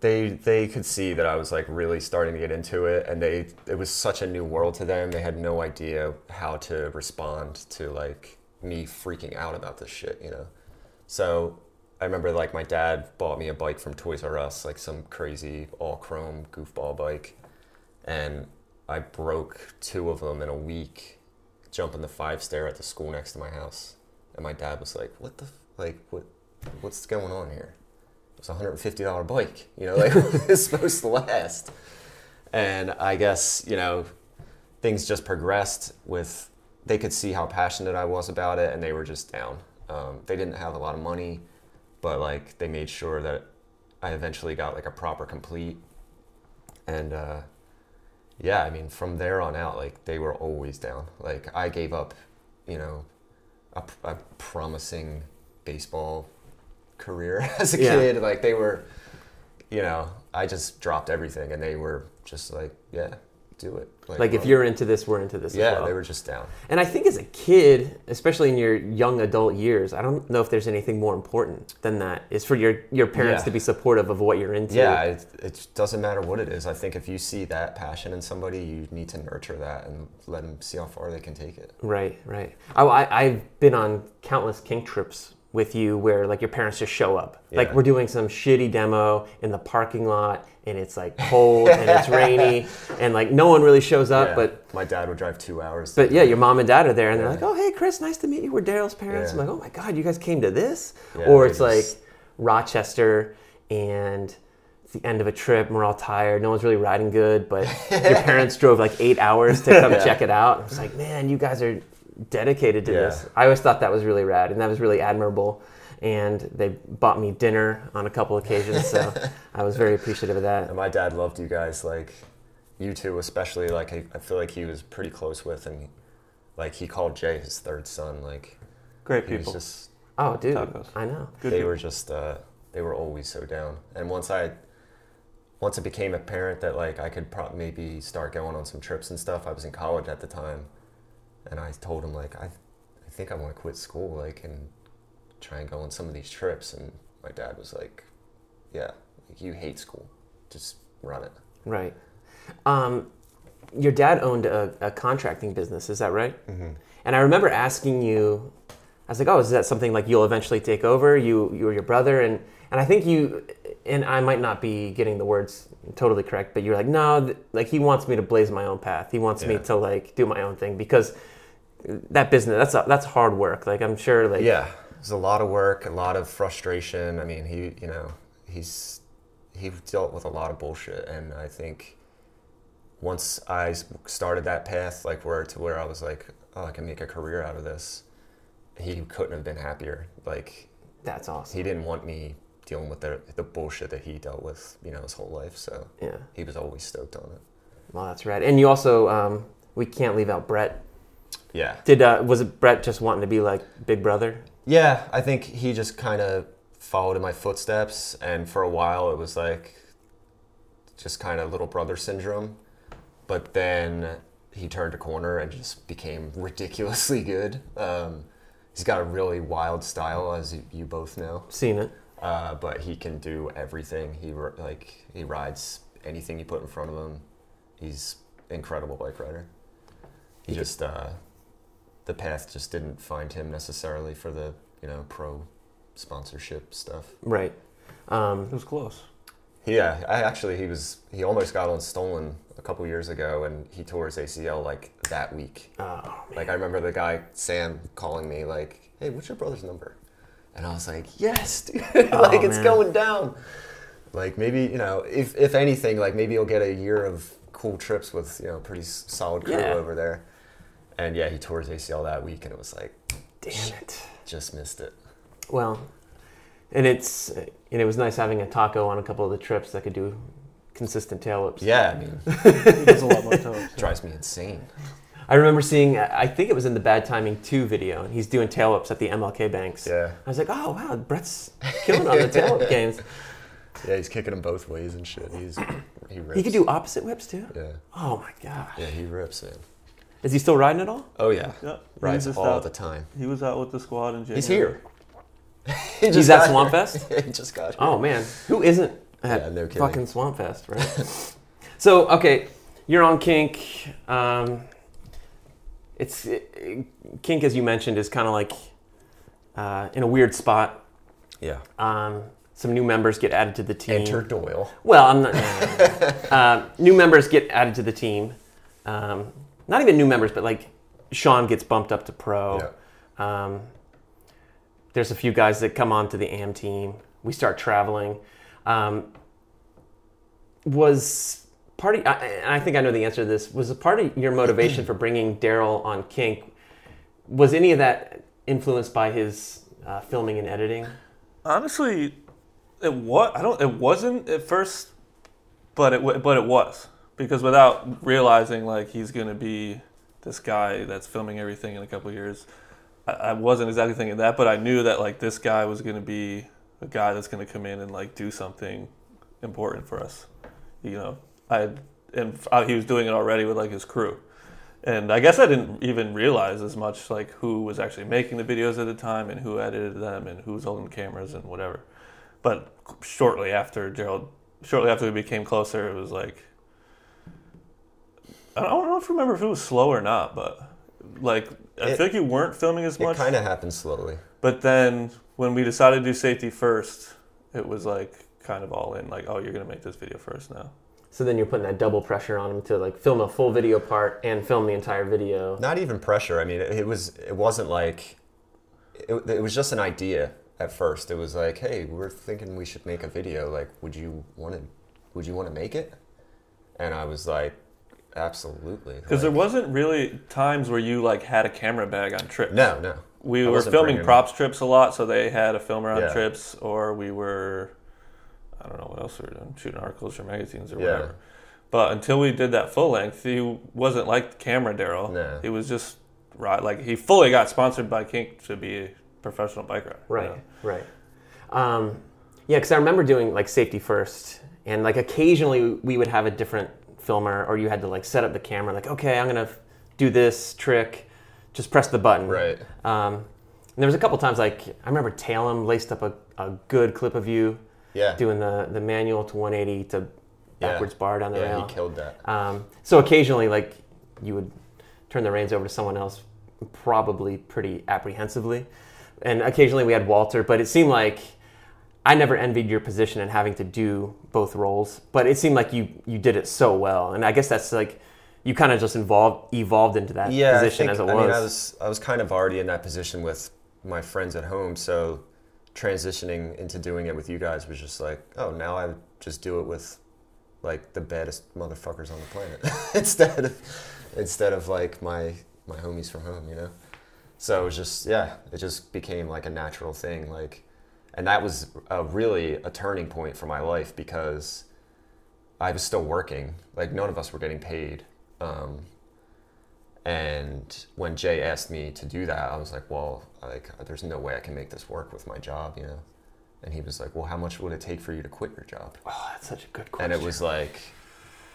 they they could see that I was like really starting to get into it, and they it was such a new world to them. They had no idea how to respond to like me freaking out about this shit, you know. So I remember like my dad bought me a bike from Toys R Us, like some crazy all chrome goofball bike, and I broke two of them in a week, jumping the five stair at the school next to my house, and my dad was like, "What the f- like what what's going on here?" It's a hundred and fifty dollar bike, you know, like [LAUGHS] this supposed to last? And I guess you know things just progressed with they could see how passionate I was about it, and they were just down. Um, they didn't have a lot of money, but like they made sure that I eventually got like a proper complete. And uh, yeah, I mean, from there on out, like they were always down. Like I gave up, you know, a, a promising baseball career [LAUGHS] as a Yeah. kid. Like they were, you know, I just dropped everything, and they were just like, yeah, do it. like if well, you're into this we're into this yeah, as well they were just down. And I think as a kid, especially in your young adult years, I don't know if there's anything more important than that. Is for your your parents Yeah. to be supportive of what you're into. Yeah, it, it doesn't matter what it is. I think if you see that passion in somebody, you need to nurture that and let them see how far they can take it. Right, right. I, I, I've been on countless kink trips with you where like your parents just show up. Like we're doing some shitty demo in the parking lot and it's like cold and it's rainy [LAUGHS] and like no one really shows up, Yeah. but my dad would drive two hours. but yeah, your mom and dad are there and they're like, "Oh, hey, Chris, nice to meet you. We're Daryl's parents." Yeah. I'm like, "Oh my god, you guys came to this?" Yeah, or it's like Rochester and it's the end of a trip and we're all tired. No one's really riding good, but your [LAUGHS] parents drove like eight hours to come Yeah. check it out. I was like, man, you guys are dedicated to Yeah. this. I always thought that was really rad and that was really admirable. And they bought me dinner on a couple occasions, so [LAUGHS] I was very appreciative of that. And my dad loved you guys, like you two especially. Like I, I feel like he was pretty close with, and like he called Jay his third son. Like Great he was people. just Oh, dude, Toccos. I know. Good they people. were just uh, they were always so down. And once I once it became apparent that like I could pro- maybe start going on some trips and stuff, I was in college at the time, and I told him like I I think I want to quit school like and try and go on some of these trips. And my dad was like, Yeah, like, you hate school, just run it. Right. Um, your dad owned a, a contracting business, is that right? Mm-hmm. And I remember asking you, I was like, "Oh, is that something like you'll eventually take over? You, you or your brother?" And and I think you, and I might not be getting the words totally correct, but you're like, "No, th- like he wants me to blaze my own path. He wants me to like do my own thing because that business that's a, that's hard work. Like I'm sure, like Yeah, there's a lot of work, a lot of frustration. I mean, he, you know, he's he dealt with a lot of bullshit, and I think once I started that path, like where to where I was like, oh, I can make a career out of this. He couldn't have been happier. Like That's awesome. he didn't want me dealing with the the bullshit that he dealt with, you know, his whole life. So Yeah. he was always stoked on it. Well, that's right. And you also, um, we can't leave out Brett. Yeah. Did uh, was it Brett just wanting to be like Big Brother? Yeah, I think he just kind of followed in my footsteps, and for a while it was like just kind of little brother syndrome. But then he turned a corner and just became [LAUGHS] ridiculously good. Um, he's got a really wild style, as you, you both know. Seen it. Uh, but he can do everything. He like he rides anything you put in front of him. He's incredible bike rider. He just uh, the path just didn't find him necessarily for the you know pro sponsorship stuff. Right. Um, It was close. Yeah, I actually he was he almost got on stolen a couple years ago, and he tore his ACL like that week. oh, Like I remember the guy Sam calling me like, "Hey, what's your brother's number?" And I was like, "Yes, dude! [LAUGHS] like it's man. going down." Like maybe you know, if if anything, like maybe you'll get a year of cool trips with you know pretty solid crew Yeah. over there. And yeah, he tore his ACL that week, and it was like damn it. just missed it. Well, and it's and it was nice having a Tocco on a couple of the trips that could do consistent tail whips. Yeah, I mean, [LAUGHS] It was a lot more tough. drives me insane. I remember seeing. I think it was in the Bad Timing Two video, and he's doing tail whips at the MLK Banks. Yeah, I was like, oh wow, Brett's killing on the tail whip [LAUGHS] games. yeah, he's kicking them both ways and shit. He's he rips. He could do opposite whips too. Yeah, Oh my gosh. yeah, he rips, man. Is he still riding at all? Oh yeah, Yeah, rides all out, the time. He was out with the squad in January. He's here. [LAUGHS] he He's at. Swamp Fest? [LAUGHS] he just got here. Oh man, who isn't at Yeah, no kidding. fucking Swamp Fest, right? [LAUGHS] so okay, you're on Kink. Um, it's it, Kink, as you mentioned, is kind of like uh, in a weird spot. Yeah. Um, some new members get added to the team. Enter Doyle. Well, I'm not. uh, new members get added to the team. Um, not even new members, but like Sean gets bumped up to pro. Um, there's a few guys that come on to the AM team. We start traveling. Um, was part of, I, I think I know the answer to this, was a part of your motivation for bringing Daryl on Kink, was any of that influenced by his uh, filming and editing? Honestly, it was. I don't. It wasn't at first, but it but it was because without realizing like he's gonna be this guy that's filming everything in a couple years, I, I wasn't exactly thinking that, but I knew that like this guy was gonna be a guy that's gonna come in and like do something important for us. You know, I and uh, he was doing it already with like his crew. And I guess I didn't even realize as much like who was actually making the videos at the time and who edited them and who was holding the cameras and whatever. But shortly after Gerald, shortly after we became closer, it was like I don't know if I remember if it was slow or not, but like I It- feel like you weren't filming as much. It kind of happened slowly. But then when we decided to do safety first, it was like kind of all in. Like, oh, you're gonna make this video first now. So then you're putting that double pressure on him to like film a full video part and film the entire video. Not even pressure. I mean, it, it was. It wasn't like. It, it was just an idea at first. It was like, hey, we're thinking we should make a video. Like, would you want to? Would you want to make it? And I was like, absolutely. Because there wasn't really times where you like had a camera bag on trips. No, no. we I were filming props trips a lot, so they had a filmer on Yeah. trips, or we were, I don't know what else we were doing, shooting articles or magazines or Yeah. whatever. But until we did that full length, he wasn't like camera Daryl. No. He was just right. Like he fully got sponsored by Kink to be a professional bike rider. you Right, know? right. Um, yeah, because I remember doing like safety first, and like occasionally we would have a different filmer, or you had to like set up the camera. Like, okay, I'm gonna do this trick. Just press the button. Right. Um, and there was a couple times like I remember Talem laced up a, a good clip of you Yeah. doing the the manual to 180 to Yeah. backwards bar down the yeah, rail. he killed that. Um, so occasionally, like you would turn the reins over to someone else, probably pretty apprehensively, and occasionally we had Walter. But it seemed like I never envied your position and having to do both roles. But it seemed like you you did it so well, and I guess that's like you kind of just involved evolved into that yeah, position I as think, it I mean, I was I was kind of already in that position with my friends at home, so transitioning into doing it with you guys was just like, oh, now I would just do it with like the baddest motherfuckers on the planet [LAUGHS] instead of instead of like my my homies from home, you know. So it was just yeah, it just became like a natural thing, like, and that was a really a turning point for my life because I was still working, like none of us were getting paid. Um, and when Jay asked me to do that, I was like, well, like, there's no way I can make this work with my job, you know. And he was like, well, how much would it take for you to quit your job? Oh, that's such a good question. And it was like,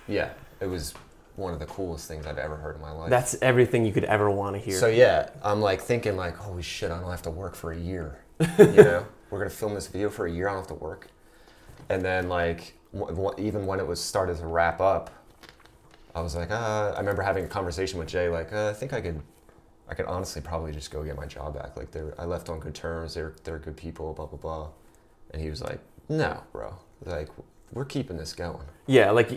yeah, it was one of the coolest things I've ever heard in my life. That's everything you could ever want to hear. So yeah, I'm like thinking like, holy shit, I don't have to work for a year. You [LAUGHS] know, we're gonna film this video for a year. I don't have to work. And then like, w- w- even when it was started to wrap up, I was like, uh, I remember having a conversation with Jay, like, uh, I think I could, I could honestly probably just go get my job back. Like, they're, I left on good terms. They're, they're good people. Blah blah blah. And he was like, No, bro. Like, we're keeping this going. yeah, like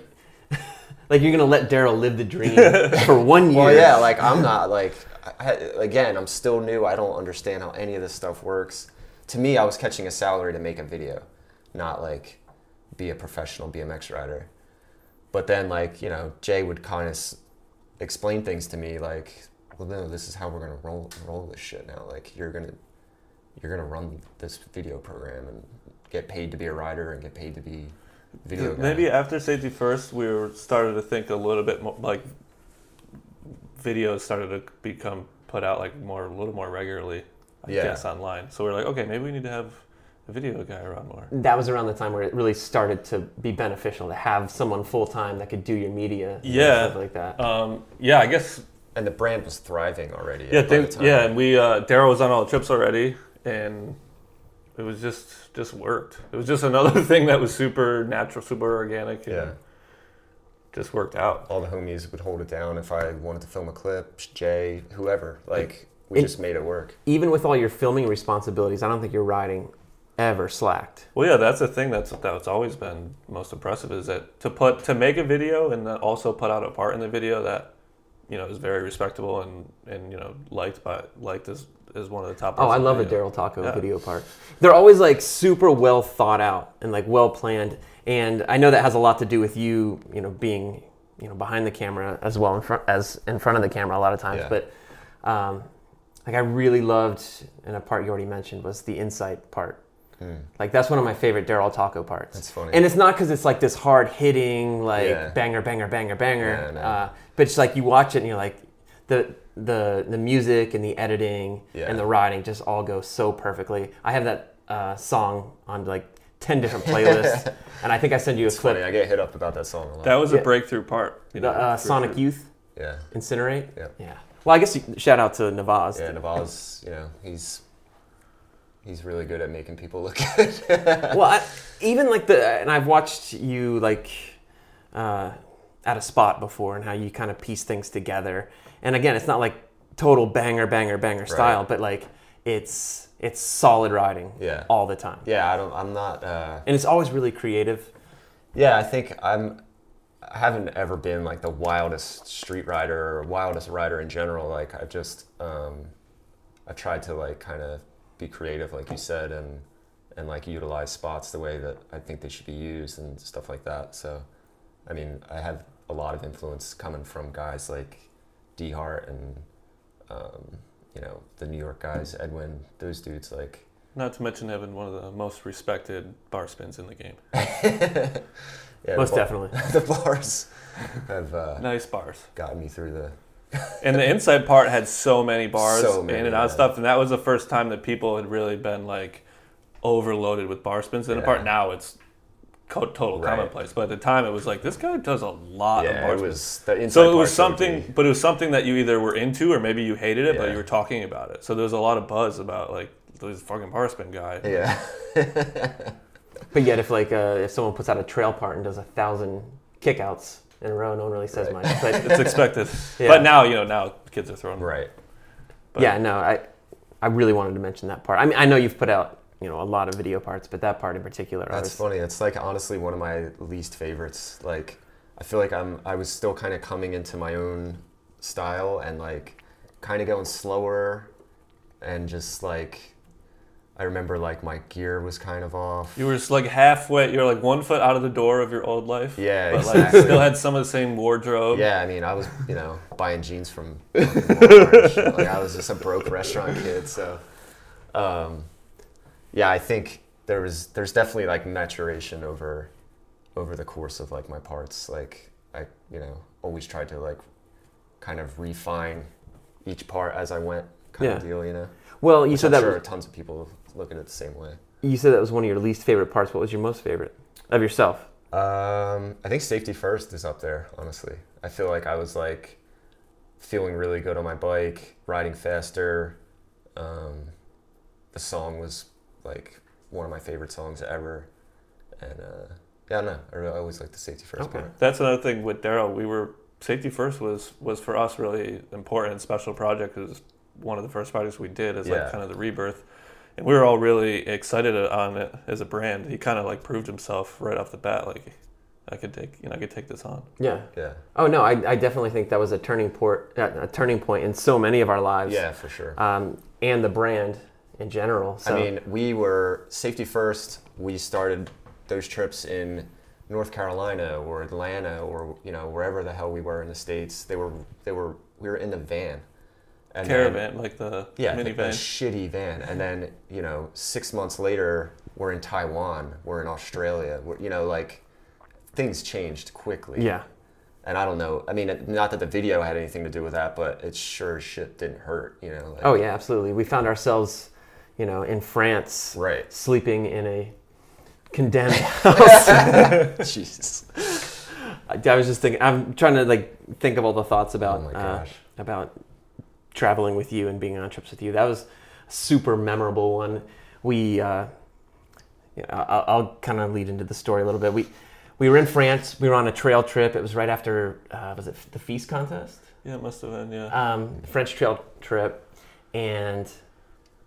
[LAUGHS] like you're gonna let Daryl live the dream [LAUGHS] for one year. Well, yeah, like I'm not like I, I- again, I'm still new. I don't understand how any of this stuff works. To me, I was catching a salary to make a video, not like be a professional BMX rider. But then, like you know, Jay would kind of s- explain things to me, like, "Well, no, this is how we're gonna roll roll this shit now. Like, you're gonna you're gonna run this video program and get paid to be a rider and get paid to be video guy." Maybe after safety first, we were started to think a little bit more like videos started to become put out like more a little more regularly. I Yeah. guess online. So we're like, okay, maybe we need to have a video guy around more. that was around the time where it really started to be beneficial to have someone full time that could do your media, and Yeah. stuff like that. Um, yeah, I guess. and the brand was thriving already. Yeah, by the yeah, and we uh, Daryl was on all the trips already, and it was just just worked. It was just another [LAUGHS] thing that was super natural, super organic, and yeah. just worked out. all the homies would hold it down if I wanted to film a clip. Jay, whoever, like we And- just made it work. Even with all your filming responsibilities, I don't think your riding ever slacked. Well, yeah, that's the thing that's that's always been most impressive is that to put to make a video and also put out a part in the video that you know is very respectable and and you know liked by liked as as one of the top. Oh, I of love the video. Daryl Tocco Yeah. video part. They're always like super well thought out and like well planned. And I know that has a lot to do with you, you know, being you know behind the camera as well in front as in front of the camera a lot of times. Yeah. But um, like I really loved, and a part you already mentioned was the insight part. Like that's one of my favorite Daryl Tocco parts. That's funny. And it's not because it's like this hard hitting like Yeah. banger, banger, banger, banger. Yeah, no. uh, but it's like you watch it and you're like the the the music and the editing Yeah. and the writing just all go so perfectly. I have that uh, song on like ten different playlists, [LAUGHS] and I think I sent you a It's clip. funny. I get hit up about that song a lot. That was Yeah. a breakthrough part. You The know, uh, for Sonic. Youth yeah, Incinerate. Yeah. Yeah. Well, I guess you, shout out to Navaz. yeah. Navaz, you know, he's he's really good at making people look [LAUGHS] good. well, I, even like the and I've watched you like uh, at a spot before and how you kind of piece things together. And again, it's not like total banger, banger, banger style, but like it's it's solid riding Yeah. all the time, yeah, I don't. I'm not. Uh, and it's always really creative. yeah, I think I'm. I haven't ever been like the wildest street rider or wildest rider in general. Like I've just, um, I've tried to like kind of be creative, like you said, and and like utilize spots the way that I think they should be used and stuff like that. So, I mean, I have a lot of influence coming from guys like D Hart and, um, you know, the New York guys, Edwin, those dudes. Like, Not to mention having one of the most respected bar spins in the game. [LAUGHS] yeah, Most the bar- definitely. [LAUGHS] the bars have uh, Nice bars. gotten me through the [LAUGHS] And the inside part had so many bars So many, in and out yeah. stuff, and that was the first time that people had really been like overloaded with bar spins And a Yeah. part. Now it's co- total Right. commonplace, but at the time it was like this guy does a lot of yeah, it was the inside So it was something, be- but it was something that you either were into or maybe you hated it, but you were talking about it. So there was a lot of buzz about like this fucking bar spin guy. Yeah, [LAUGHS] But yet, if like uh, if someone puts out a trail part and does a thousand kickouts in a row, no one really says Right. much. But It's expected. Yeah. But now you know now kids are throwing. right. But- yeah, no, I I really wanted to mention that part. I mean, I know you've put out you know a lot of video parts, but that part in particular, I That's was, funny. It's like honestly one of my least favorites. Like I feel like I'm I was still kind of coming into my own style and like kind of going slower and just like I remember like my gear was kind of off. You were just like halfway. You were like one foot out of the door of your old life. Yeah, but exactly. like still had some of the same wardrobe. Yeah, I mean, I was, you know, buying jeans from [LAUGHS] Walmart. like I was just a broke restaurant kid, so um, yeah, I think there was there's definitely like maturation over over the course of like my parts. Like I, you know, always tried to like kind of refine each part as I went, kind of Yeah. deal, you know. Well, you Which said I'm that sure was, tons of people look at it the same way. you said that was one of your least favorite parts. What was your most favorite of yourself? Um, I think safety first is up there. Honestly, I feel like I was like feeling really good on my bike, riding faster. Um, the song was like one of my favorite songs ever, and uh, yeah, I don't know. I, really, I always like the safety first Okay. part. That's another thing with Daryl. We were safety first was was for us really important and special project because it was one of the first projects we did is Yeah. like kind of the rebirth, and we were all really excited on it as a brand. He kind of like proved himself right off the bat. Like I could take you know I could take this on. Yeah. Yeah, Oh no, I, I definitely think that was a turning port, uh, a turning point in so many of our lives. yeah, for sure. Um, and the brand in general. So, I mean, we were safety first. We started those trips in North Carolina or Atlanta or you know wherever the hell we were in the states. They were they were we were in the van. And then- Caravan, like the yeah, minivan. shitty van. And then you know six months later, we're in Taiwan. We're in Australia. We're, you know, like things changed quickly. yeah. And I don't know. I mean, not that the video had anything to do with that, but it sure as shit didn't hurt. You know. Like, Oh yeah, absolutely. We found ourselves, you know, in France, Right. sleeping in a condemned [LAUGHS] house. [LAUGHS] Jesus. I I was just thinking. I'm trying to like think of all the thoughts about Oh my uh, about traveling with you and being on trips with you. That was a super memorable one. We, uh, you know, I'll, I'll kind of lead into the story a little bit. We we were in France. We were on a trail trip. It was right after uh, was it the feast contest? yeah, it must have been. Yeah. um, French trail trip, and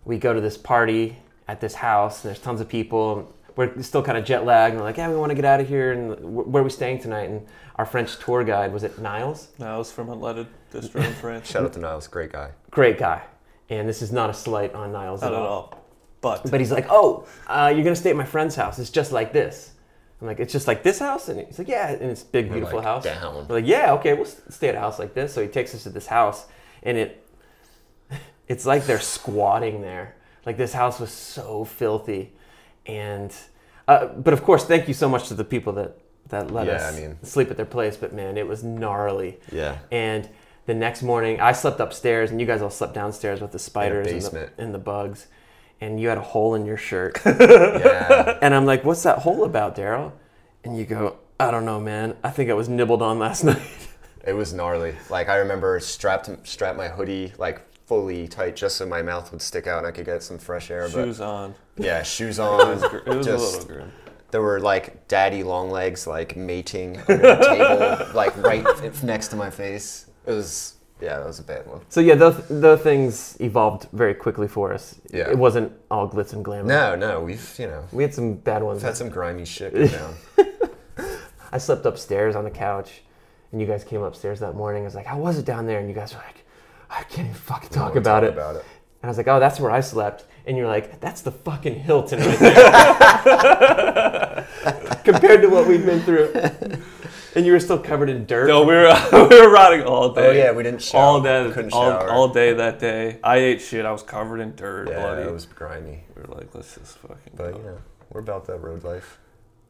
we go to this party at this house, and there's tons of people. We're still kind of jet lagged, and we're like, "Yeah, we want to get out of here." And where are we staying tonight? And our French tour guide was it Niles, Niles from Unleaded Distro in France. Shout out to Niles, great guy. great guy. And this is not a slight on Niles Not at at all. all. But But he's like, "Oh, uh, you're gonna stay at my friend's house. It's just like this." I'm like, "It's just like this house," and he's like, "Yeah," and it's big, We're, beautiful like, house. Down. We're like, yeah, okay, we'll s- stay at a house like this. So he takes us to this house, and it, [LAUGHS] it's like they're squatting there. Like this house was so filthy, and, uh, but of course, thank you so much to the people that that let Yeah, us I mean- sleep at their place. But man, it was gnarly. Yeah. And the next morning, I slept upstairs, and you guys all slept downstairs with the spiders and the, basement. and the bugs, and you had a hole in your shirt. [LAUGHS] Yeah. and I'm like, "What's that hole about, Daryl?" And you go, "I don't know, man. I think I was nibbled on last [LAUGHS] night." it was gnarly. Like I remember strapped strapped my hoodie like fully tight just so my mouth would stick out and I could get some fresh air. shoes on. Yeah, shoes It on. was, gr- it was a little grim. There were like daddy long legs like mating under the table, [LAUGHS] like right next to my face. It was yeah, that was a bad one. So yeah, those those things evolved very quickly for us. Yeah. It wasn't all glitz and glamour. No, no, we've you know We had some bad ones. we've had some grimy shit [LAUGHS] go down. I slept upstairs on the couch, and you guys came upstairs that morning. I was like, "How was it down there?" And you guys were like, "I can't even fucking We talk about talk it." About it. And I was like, "Oh, that's where I slept." And you're like, "That's the fucking Hilton right [LAUGHS] there." [LAUGHS] Compared to what we've been through, and you were still covered in dirt. No, we were [LAUGHS] we were riding all oh, day. Oh yeah, we didn't shower. all day, Couldn't all, shower. all day that day. I ate shit. I was covered in dirt, yeah, bloody. it was grimy. We were like, let's just fucking. But go. you know, we're about that road life.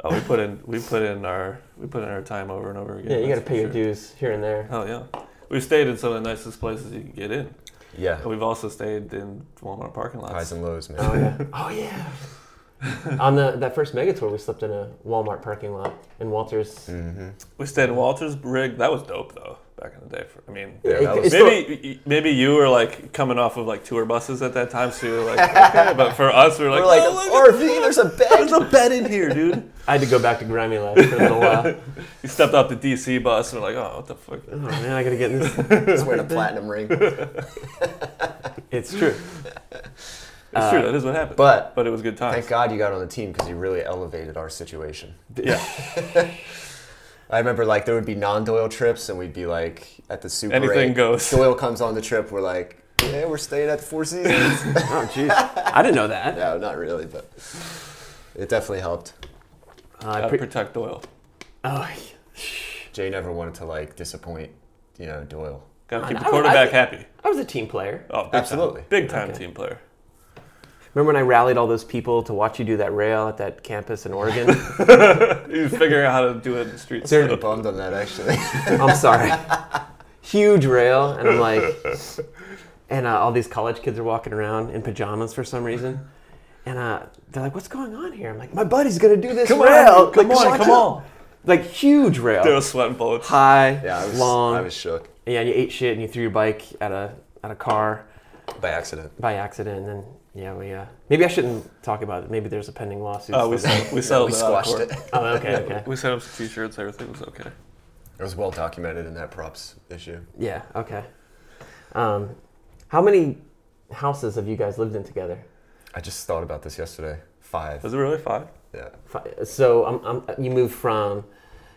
Oh, we put in we put in our we put in our time over and over again. yeah, you got to that's pay for your dues here and there. Hell yeah. We stayed in some of the nicest places you can get in. Yeah, And we've also stayed in Walmart parking lots. highs and lows, man. Oh yeah. [LAUGHS] Oh yeah. On the that first mega tour, we slept in a Walmart parking lot in Walters. hmm We stayed in Walter's rig. That was dope though. Back in the day. For, I mean, Yeah, that was- It's still- maybe maybe you were like coming off of like tour buses at that time, so you were like, okay. But for us, we were like, We're like oh, look, RV. There's a bed. there's bed. a bed in here, dude. [LAUGHS] I had to go back to Grammy Life for a little while. [LAUGHS] We stepped off the DC bus and we're like, oh, what the fuck? Oh man, I gotta get in this. [LAUGHS] He's wearing a platinum ring. It's true. It's Uh, true. That is what happened. But But it was good times. thank God you got on the team because you really elevated our situation. Yeah. [LAUGHS] I remember like there would be non-Doyle trips and we'd be like at the Super Bowl. Anything 8. goes. Doyle comes on the trip. We're like, Yeah, we're staying at the Four Seasons. [LAUGHS] Oh, jeez. I didn't know that. no, not really, but it definitely helped. Uh, I Gotta pre- protect Doyle. oh, Jay never wanted to like disappoint, you know, Doyle. Gotta I- keep the I- quarterback I- happy. I was a team player. Oh, big Absolutely. time. big time Okay. team player. Remember when I rallied all those people to watch you do that rail at that campus in Oregon? [LAUGHS] you was figuring out how to do it in the streets. I was pretty bummed on that actually. [LAUGHS] I'm sorry. Huge rail, and I'm like, [LAUGHS] and uh, all these college kids are walking around in pajamas for some reason, and uh, they're like, "What's going on here?" I'm like, "My buddy's gonna do this Come rail." on, come Like, on, come out. on. Like huge rail, They were sweating bullets. high, yeah, I was long. I was shook Yeah, and you ate shit and you threw your bike at a at a car by accident. by accident, and then yeah, we uh, maybe I shouldn't talk about it. Maybe there's a pending lawsuit. Oh, we settled, we [LAUGHS] settled we it out of squashed it. Oh, okay, okay. We set up some t-shirts. Everything was okay. It was well documented in that props issue. Yeah, okay. Um, how many houses have you guys lived in together? I just thought about this yesterday. Five. Was it really five? Yeah. Fi- So um, um, you moved from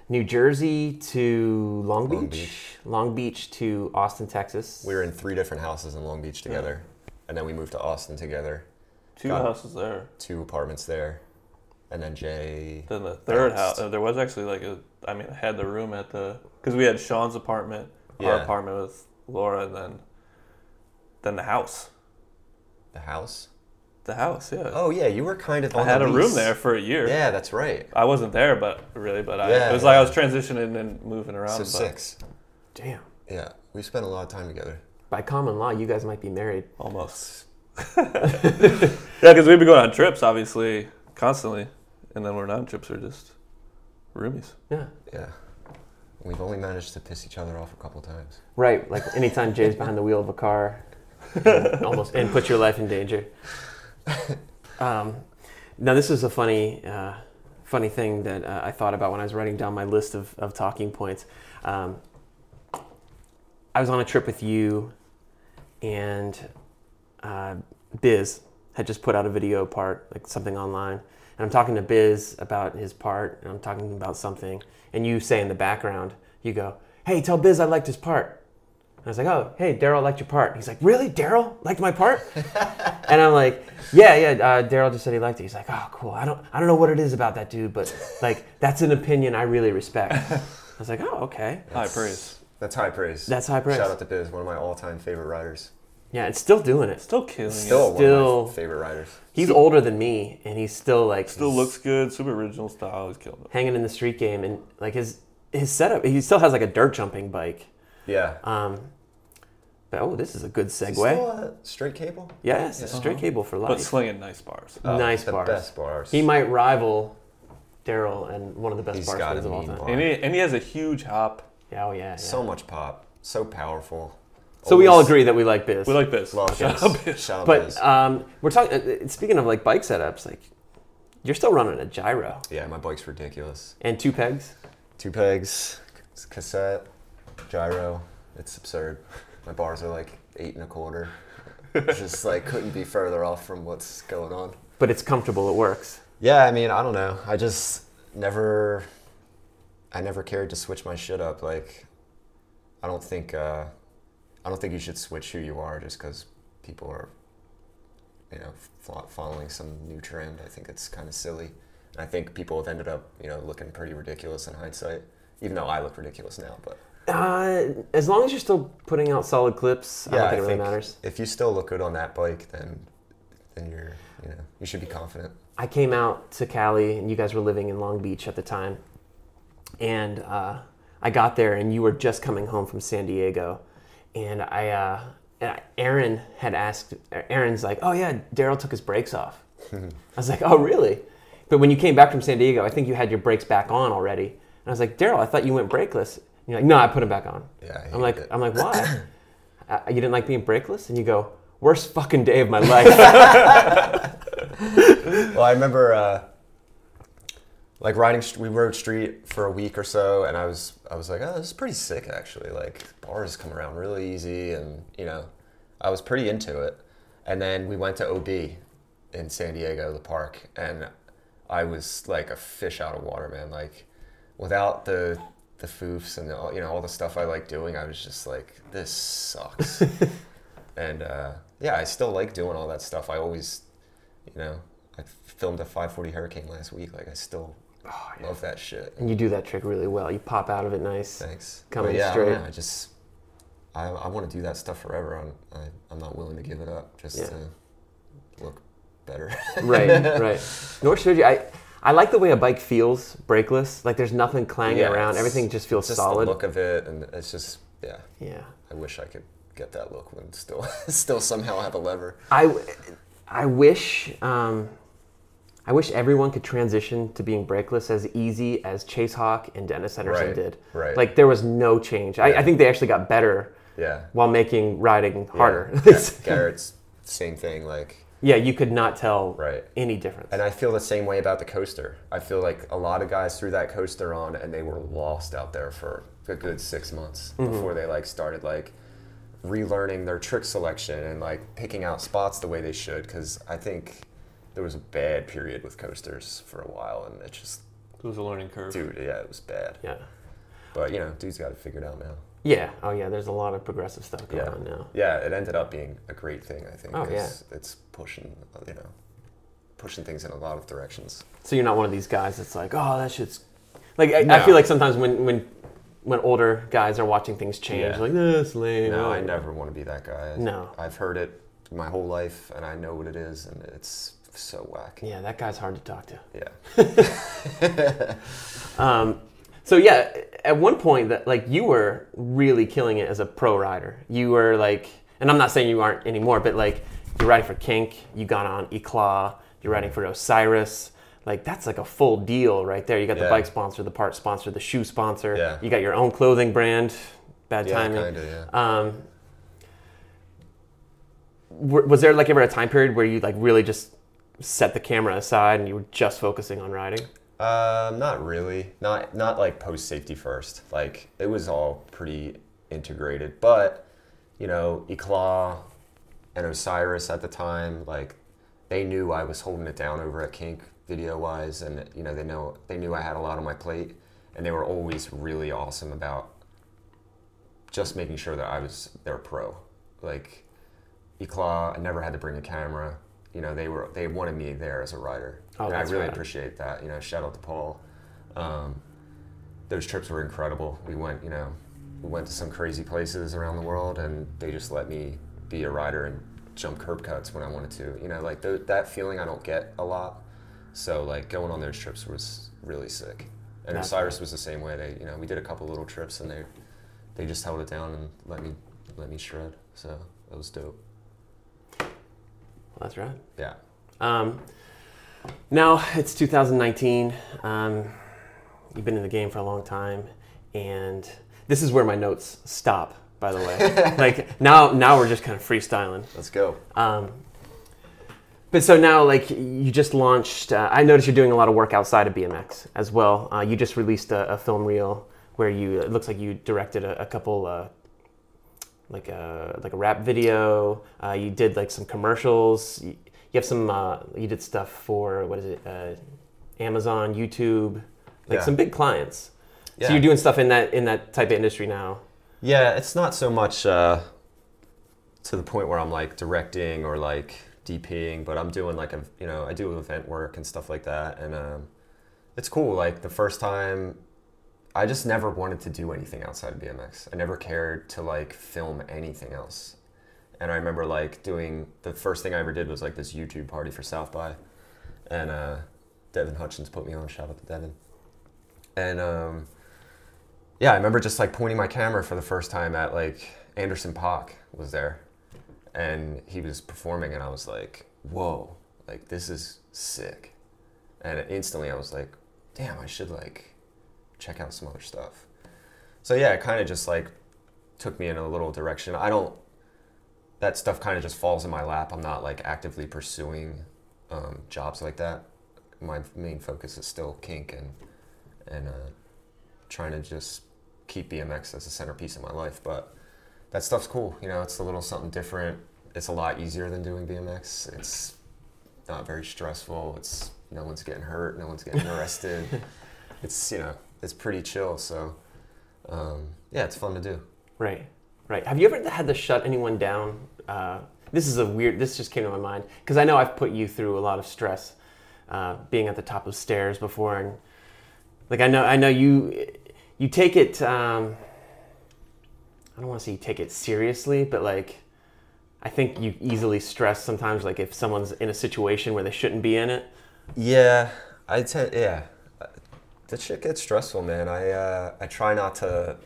New Jersey to Long Beach, Long Beach. Long Beach to Austin, Texas. We were in three different houses in Long Beach together, and then we moved to Austin together. Two Got houses there. Two apartments there, and then Jay. Then the third Bounced. house, there was actually like a. I mean, I had the room at the because we had Sean's apartment, our apartment with Laura, and then then the house. The house. The house, yeah. Oh yeah, you were kind of. I had a room there for a year. Yeah, that's right. I wasn't there, but really, but I, Yeah, it was like I was transitioning and moving around. So but six. Damn. Yeah, we spent a lot of time together. By common law, you guys might be married. almost. [LAUGHS] yeah, because we'd be going on trips, obviously, constantly, and then we're not on trips. We're just roomies. Yeah. Yeah. We've only managed to piss each other off a couple times. Right. Like anytime Jay's [LAUGHS] behind the wheel of a car, [LAUGHS] and almost and puts your life in danger. Um, now this is a funny, uh, funny thing that uh, I thought about when I was writing down my list of, of talking points. Um, I was on a trip with you, and uh, Biz had just put out a video part, like something online, and I'm talking to Biz about his part, and I'm talking about something, and you say in the background, you go, "Hey, tell Biz I liked his part." And I was like, "Oh, hey, Daryl liked your part." He's like, "Really, Daryl liked my part?" [LAUGHS] and I'm like, "Yeah, yeah." Uh, Daryl just said he liked it. He's like, "Oh, cool. I don't, I don't know what it is about that dude, but like, that's an opinion I really respect." [LAUGHS] I was like, "Oh, okay. High That's- praise. That's high praise. That's high praise." Shout out to Biz, one of my all-time favorite riders. Yeah, it's still doing it. Still killing Still, it. Still- one of my favorite riders. He's older than me, and he's still like Still looks good. Super original style. He's killing it. hanging in the street game, and like his his setup. He still has like a dirt jumping bike. Yeah. Um, but oh, this is a good segue. Still, uh, straight cable. yes, a straight Uh-huh. cable for life. But life. slinging nice bars. Oh, Nice the bars. best bars. He might rival Daryl and one of the best He's bar got players a of all mean time. bar. And he, and he has a huge hop. Yeah, oh yeah. yeah. So much pop. So powerful. So we all Always agree that we like Biz. We like this. Love Shout Biz. out Biz. Shout out but Biz. um, we're talking. Uh, speaking of like bike setups, like you're still running a gyro yeah, my bike's ridiculous. and two pegs. Two pegs, c- cassette, gyro. It's absurd. My bars are like eight and a quarter. [LAUGHS] Just like couldn't be further off from what's going on. But it's comfortable. It works. Yeah, I mean, I don't know. I just never, I never cared to switch my shit up. Like, I don't think, uh, I don't think you should switch who you are just because people are, you know, fo- following some new trend. I think it's kind of silly. And I think people have ended up, you know, looking pretty ridiculous in hindsight. Even though I look ridiculous now, but Uh, as long as you're still putting out solid clips, I don't think it really matters. if you still look good on that bike, then, then you're, you know, you should be confident. I came out to Cali, and you guys were living in Long Beach at the time. And uh, I got there, and you were just coming home from San Diego. And I, uh, and Aaron had asked, Aaron's like, "Oh yeah, Daryl took his brakes off." [LAUGHS] I was like, "Oh really?" But when you came back from San Diego, I think you had your brakes back on already. And I was like, "Daryl, I thought you went brakeless." And you're like, "No, I put them back on." Yeah, I'm like, it. I'm like, [LAUGHS] why? uh, you didn't like being brakeless? And you go, worst fucking day of my life. [LAUGHS] Well, I remember uh, like riding. We rode street for a week or so, and I was I was like, oh, this is pretty sick actually. Like bars come around really easy, and you know, I was pretty into it. And then we went to OB in San Diego, the park, and I was like a fish out of water, man. Like without the the foofs and all, you know all the stuff I like doing, I was just like, this sucks. [LAUGHS] and uh, yeah, I still like doing all that stuff. I always, you know, I filmed a 540 Hurricane last week. Like I still Oh, yeah. love that shit. And you do that trick really well. You pop out of it nice. Thanks. Coming yeah, I straight. don't I just, I, I want to do that stuff forever. I'm, I, I'm not willing to give it up just Yeah. to look better. right, [LAUGHS] right. Nor should you. I I like the way a bike feels brakeless. Like there's nothing clanging Yeah, around. Everything just feels just solid. the look of it, and it's just, yeah. Yeah. I wish I could get that look when still, [LAUGHS] still somehow have a lever. I I wish um, I wish everyone could transition to being brakeless as easy as Chase Hawk and Dennis Enarson Right, did. right. Like there was no change. I, I think they actually got better Yeah. while making riding harder. Yeah. [LAUGHS] Gar- Garrett's same thing. Like, yeah, you could not tell Right. any difference. and I feel the same way about the coaster. I feel like a lot of guys threw that coaster on and they were lost out there for a good six months Mm-hmm. before they like started like relearning their trick selection and like picking out spots the way they should. Because I think there was a bad period with coasters for a while, and it just, It was a learning curve. dude, yeah, it was bad. yeah. But you know, dude's got it figured out now. Yeah. Oh yeah. There's a lot of progressive stuff going Yeah. on now. Yeah, it ended up being a great thing. I think. Oh, 'cause It's pushing, uh, you know, pushing things in a lot of directions. So you're not one of these guys that's like, oh, that shit's like. I, I feel like sometimes when when when older guys are watching things change, Yeah. like this lame. No, oh." I never want to be that guy. No. I've heard it my whole life, and I know what it is, and it's so whack. Yeah, that guy's hard to talk to. Yeah. [LAUGHS] Um, so yeah, at one point that like you were really killing it as a pro rider. You were like, and I'm not saying you aren't anymore, but like you're riding for Kink, you got on Eclat, you're riding for Osiris. Like that's like a full deal right there. You got the Yeah. bike sponsor, the part sponsor, the shoe sponsor. Yeah. You got your own clothing brand. Bad Yeah, timing. kind of. Yeah. Um, was there like ever a time period where you like really just set the camera aside and you were just focusing on riding? Um, not really. Not not like post safety first. Like it was all pretty integrated. But you know, Eclat and Osiris at the time, like they knew I was holding it down over at Kink video wise, and you know they know they knew I had a lot on my plate, and they were always really awesome about just making sure that I was their pro. Like Eclat, I never had to bring a camera. You know, they were they wanted me there as a rider, Oh, and I really rad. appreciate that. You know, shout out to Paul. Um, those trips were incredible. We went, you know, we went to some crazy places around the world, and they just let me be a rider and jump curb cuts when I wanted to. You know, like th- that feeling I don't get a lot. So like going on those trips was really sick. And That's Osiris was the same way. They, you know, we did a couple little trips, and they they just held it down and let me let me shred. So that was dope. That's right. Yeah. Um, now it's 2019. Um, you've been in the game for a long time, and this is where my notes stop. By the way, [LAUGHS] like now, now we're just kind of freestyling. Let's go. Um, but so now, like you just launched. Uh, I noticed you're doing a lot of work outside of BMX as well. Uh, you just released a, a film reel where you. It looks like you directed a, a couple. Uh, like a like a rap video. Uh, you did like some commercials. You, you have some. Uh, you did stuff for what is it? Uh, Amazon, YouTube, like Yeah. some big clients. Yeah. So you're doing stuff in that in that type of industry now. Yeah, it's not so much uh, to the point where I'm like directing or like DPing, but I'm doing like a you know I do event work and stuff like that, and um, it's cool. Like the first time, I just never wanted to do anything outside of BMX. I never cared to like film anything else. And I remember like doing the first thing I ever did was like this YouTube party for South by, and uh, Devin Hutchins put me on. Shout out to Devin. And um, yeah, I remember just like pointing my camera for the first time at like Anderson .Paak was there, and he was performing, and I was like, "Whoa, like this is sick," and instantly I was like, "Damn, I should like check out some other stuff." So yeah, it kind of just like took me in a little direction. I don't. That stuff kind of just falls in my lap. I'm not like actively pursuing um, jobs like that. My main focus is still kink and and uh, trying to just keep BMX as a centerpiece of my life. But that stuff's cool. You know, it's a little something different. It's a lot easier than doing BMX. It's not very stressful. It's no one's getting hurt. No one's getting arrested. [LAUGHS] it's you know, it's pretty chill. So um, yeah, it's fun to do. Right, right. Have you ever had to shut anyone down Uh, this is a weird. This just came to my mind because I know I've put you through a lot of stress, uh, being at the top of stairs before, and like I know I know you you take it. Um, I don't want to say you take it seriously, but like I think you easily stress sometimes. Like if someone's in a situation where they shouldn't be in it. Yeah, I tend. Yeah, that shit gets stressful, man. I uh, I try not to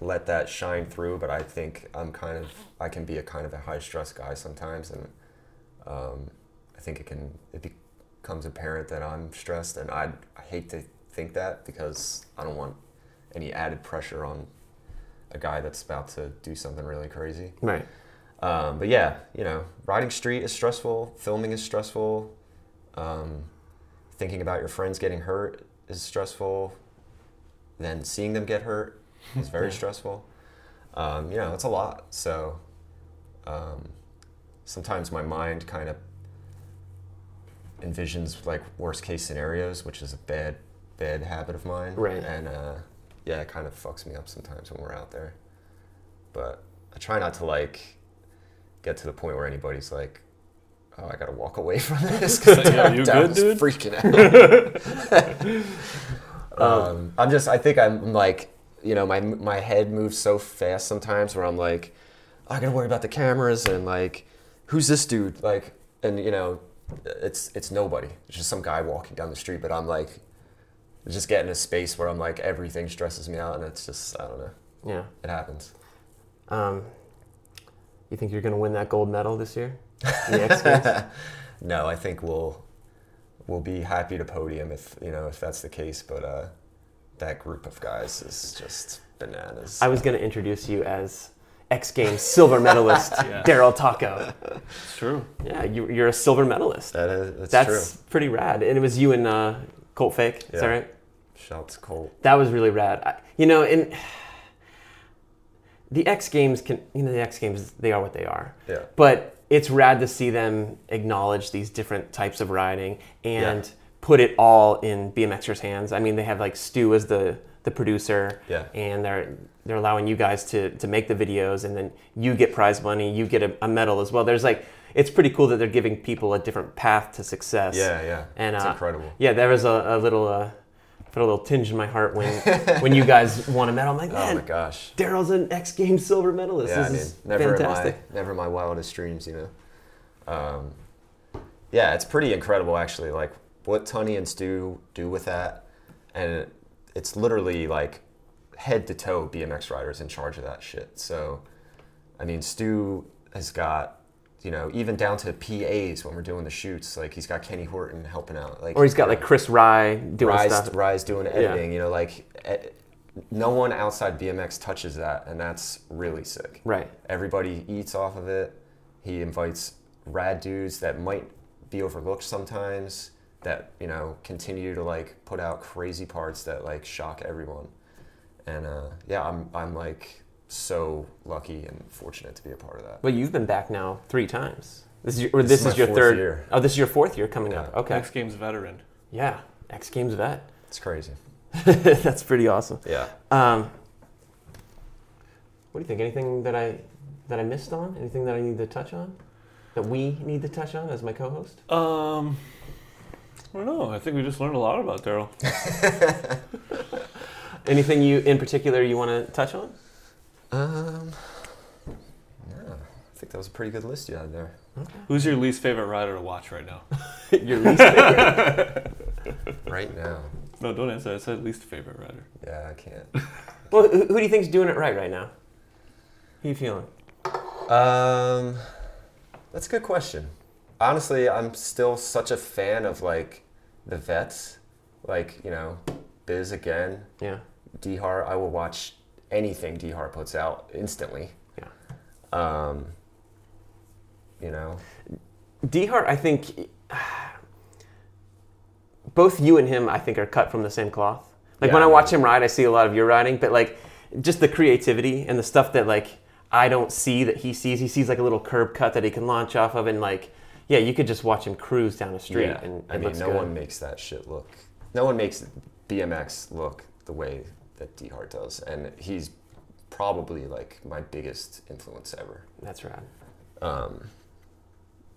let that shine through, but I think I'm kind of I can be a kind of a high stress guy sometimes, and um, I think it can it becomes apparent that I'm stressed, and I I hate to think that because I don't want any added pressure on a guy that's about to do something really crazy. Right. Um, but yeah, you know, riding street is stressful. Filming is stressful. Um, thinking about your friends getting hurt is stressful. Then seeing them get hurt is [LAUGHS] very stressful. Um, you know, it's a lot. So um, sometimes my mind kind of envisions like worst case scenarios, which is a bad, bad habit of mine. Right. And uh, yeah, it kind of fucks me up sometimes when we're out there. But I try not to like get to the point where anybody's like, "Oh, I gotta walk away from [LAUGHS] this." Cause Yeah, you good, dude? Freaking [LAUGHS] out. um, I'm just. I think I'm like, you know, my my head moves so fast sometimes where I'm like, I gotta worry about the cameras and like, who's this dude? Like, and you know, it's it's nobody. It's just some guy walking down the street. But I'm like, just getting a space where I'm like, everything stresses me out, and it's just, I don't know. Yeah. It happens. Um, you think you're to win that gold medal this year in [LAUGHS] the X Games? [LAUGHS] No, I think we'll we'll be happy to podium if you know if that's the case. But uh, that group of guys is just bananas. I was going to introduce you as X Games silver medalist [LAUGHS] Yeah. Daryl Tocco. It's true. Yeah, you, you're a silver medalist. that is that's, That's true. pretty rad. And it was you and uh, Colt Fake. Is that right? Shouts Colt. That was really rad. I, you know, and the X Games can, you know, the X Games, they are what they are. Yeah. But it's rad to see them acknowledge these different types of riding and Yeah. put it all in BMXers' hands. I mean, they have like Stu as the the producer, Yeah. and they're they're allowing you guys to to make the videos, and then you get prize money, you get a, a medal as well. There's like it's pretty cool that they're giving people a different path to success. Yeah, yeah. And, it's uh, incredible. Yeah, there was a, a little uh, put a little tinge in my heart when [LAUGHS] when you guys won a medal. I'm like, Oh my gosh. Daryl's an X Games silver medalist. Yeah, I mean, never fantastic. in my never in my wildest dreams, you know. Um, yeah, it's pretty incredible actually. Like what Tunney and Stu do with that, and it's literally like head to toe BMX riders in charge of that shit. So, I mean, Stu has got you know even down to PAs when we're doing the shoots. Like he's got Kenny Horton helping out. Like Or he's got like Chris Rye doing Rise, stuff. Rise doing editing. You know, like no one outside BMX touches that, and that's really sick. Right. Everybody eats off of it. He invites rad dudes that might be overlooked sometimes that you know continue to like put out crazy parts that like shock everyone. And uh, yeah, I'm I'm like so lucky and fortunate to be a part of that. But you've been back now three times. This is your, or This this, is is, my your third. year. Oh, this is your fourth year coming up. Okay. X Games veteran. Yeah. X Games vet. [LAUGHS] It's crazy. That's pretty awesome. Yeah. Um, what do you think? Anything that I that I missed on? Anything that I need to touch on? That we need to touch on as my co-host? Um, I don't know. I think we just learned a lot about Daryl. [LAUGHS] [LAUGHS] Anything you in particular you want to touch on? Um. Yeah, I think that was a pretty good list you had there. Who's your least favorite rider to watch right now? [LAUGHS] your least favorite. [LAUGHS] Right now. No, don't answer. I said least favorite rider. Yeah, I can't. [LAUGHS] well, who, who do you think's doing it right right now? Who you feeling? Um, that's a good question. Honestly, I'm still such a fan of like the vets, like you know, Biz again, Yeah. Dehart. I will watch anything Dehart puts out instantly. Yeah. Um, you know, Dehart, I think both you and him, I think, are cut from the same cloth. Like Yeah, when I watch him ride, I see a lot of your riding, but like just the creativity and the stuff that like I don't see that he sees. He sees like a little curb cut that he can launch off of, and like yeah, you could just watch him cruise down the street, yeah. and it I mean, no good. one makes that shit look. No one makes BMX look the way that Dehart does, and he's probably like my biggest influence ever. That's right. Um,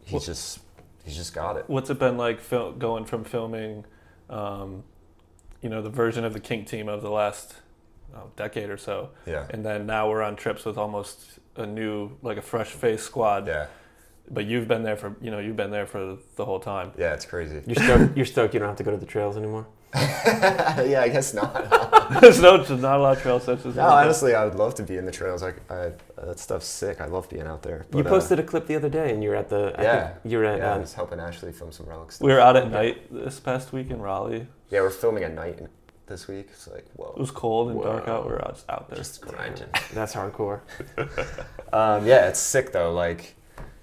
he's Well- just he's just got it. What's it been like fil- going from filming, um, you know, the version of the Kink team of the last oh, decade or so, Yeah, and then now we're on trips with almost a new, like a fresh face squad. yeah, But you've been there for, you know, you've been there for the whole time. yeah. It's crazy. You're stoked. You're stoked. You don't have to go to the trails anymore. [LAUGHS] yeah, I guess not. [LAUGHS] There's no, not a lot of trail sessions. No, honestly, I would love to be in the trails. Like, I, that stuff's sick. I love being out there. you But, uh, posted a clip the other day, and you were at the. I Yeah. You were at. yeah, I uh, was helping Ashley film some relic stuff. we were out at Okay. night this past week in Raleigh. yeah, we're filming at night this week. It's like, whoa, It was cold and dark out. We were out, just out there. just grinding. [LAUGHS] that's hardcore. um, yeah, it's sick though. Like,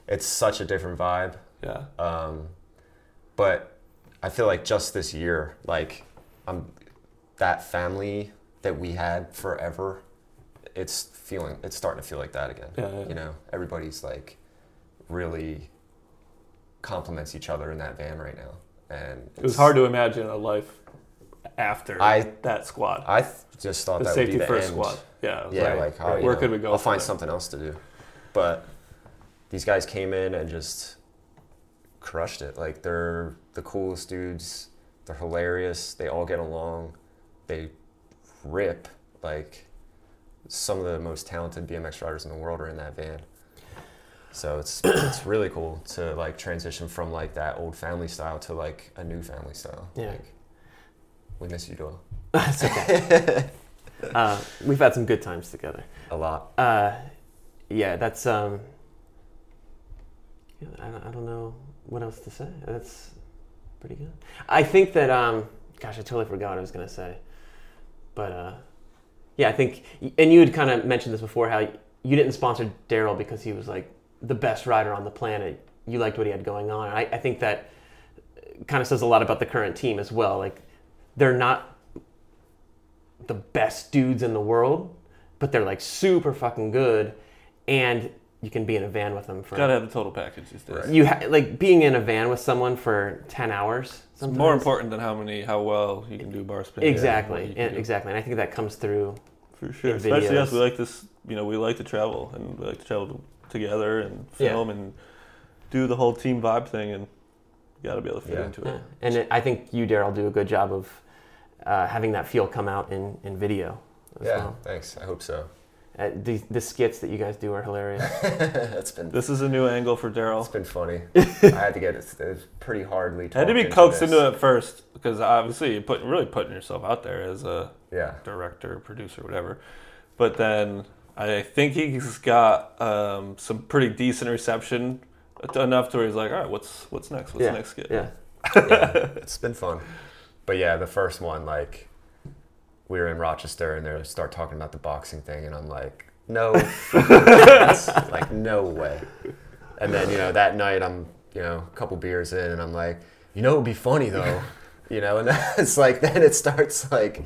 it's such a different vibe. yeah. Um, but I feel like just this year, like, I'm that family that we had forever. It's feeling. It's starting to feel like that again. Yeah, yeah. You know, everybody's like really complements each other in that van right now, and It was hard to imagine a life after I- that squad. I th- just thought the that would safety be the first end. squad. Yeah. Yeah, like, how, oh, you where know, could we go? I'll find there? something else to do. But these guys came in and just crushed it. Like they're the coolest dudes. They're hilarious. They all get along. They rip. Like some of the most talented BMX riders in the world are in that van. So it's [CLEARS THROAT] it's really cool to like transition from like that old family style to like a new family style. Yeah. Like, we miss you, Doyle. [LAUGHS] That's okay. [LAUGHS] uh, we've had some good times together. A lot. Uh, yeah, that's um. I, don't- I don't know what else to say. That's pretty good. I think that um. Gosh, I totally forgot what I was gonna say. But uh, yeah, I think, and you had kind of mentioned this before how you didn't sponsor Daryl because he was like the best rider on the planet. You liked what he had going on. I, I think that kind of says a lot about the current team as well. Like they're not the best dudes in the world, but they're like super fucking good, and you can be in a van with them for. Gotta have the total package these days. Right. You ha- like being in a van with someone for ten hours. It's more important than how many, how well you can do bar spin. Exactly, you can and exactly, and I think that comes through. For sure. in Especially us, we like this. You know, we like to travel and we like to travel together and Yeah. film and do the whole team vibe thing, and you got to be able to fit Yeah. into Yeah. it. And it, I think you, Daryl, do a good job of uh, having that feel come out in, in video as Yeah, well. thanks. I hope so. Uh, the, the skits that you guys do are hilarious. [LAUGHS] That's been This is a new angle for Daryl. it's been funny. [LAUGHS] I had to get it. It was pretty hardly. Had to be talked coaxed this. into it first because obviously you put really putting yourself out there as a Yeah, director, producer, whatever. But then I think he's got um, some pretty decent reception enough to where he's like, all right, what's what's next? What's yeah. the next skit? Yeah. [LAUGHS] yeah, it's been fun. But yeah, the first one, like, we were in Rochester and they start talking about the boxing thing, and I'm like, no, [LAUGHS] chance. like no way. And then you know that night I'm you know a couple beers in, and I'm like, you know, it'd be funny though, [LAUGHS] you know, and then it's like then it starts like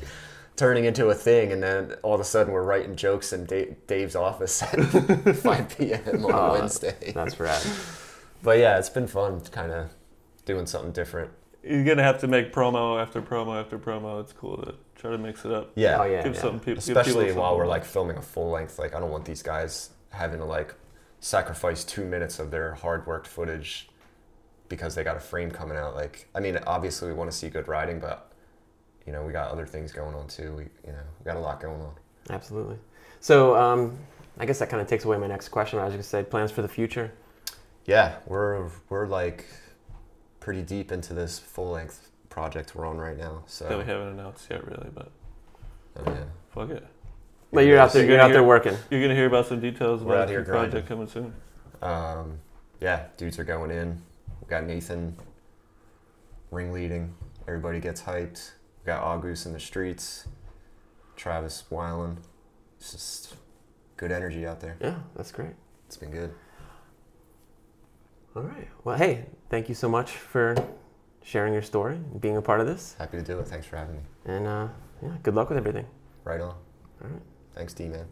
turning into a thing, and then all of a sudden we're writing jokes in Dave, Dave's office at [LAUGHS] 5 p.m. on Aw, Wednesday. That's rad. But yeah, it's been fun, kind of doing something different. You're gonna have to make promo after promo after promo. It's cool to try to mix it up. Yeah, Oh, yeah. give yeah. some people, especially while we're like filming a full length. Like I don't want these guys having to like sacrifice two minutes of their hard worked footage because they got a frame coming out. Like I mean, obviously we want to see good riding, but you know we got other things going on too. We you know we got a lot going on. Absolutely. So um, I guess that kind of takes away my next question. I was going to say plans for the future. Yeah, we're we're like pretty deep into this full length project we're on right now. So that we haven't announced yet, really. But oh, yeah. fuck it, But you're out there. You're You're gonna out there working. you're gonna hear about some details We're about your here project coming soon. Um, yeah, dudes are going in. We got Nathan ringleading. Everybody gets hyped. We got August in the streets. Travis Weiland. It's just good energy out there. Yeah, that's great. It's been good. All right. Well, hey, thank you so much for sharing your story and being a part of this. Happy to do it. Thanks for having me. And uh, yeah, good luck with everything. Right on. All right. Thanks, D man.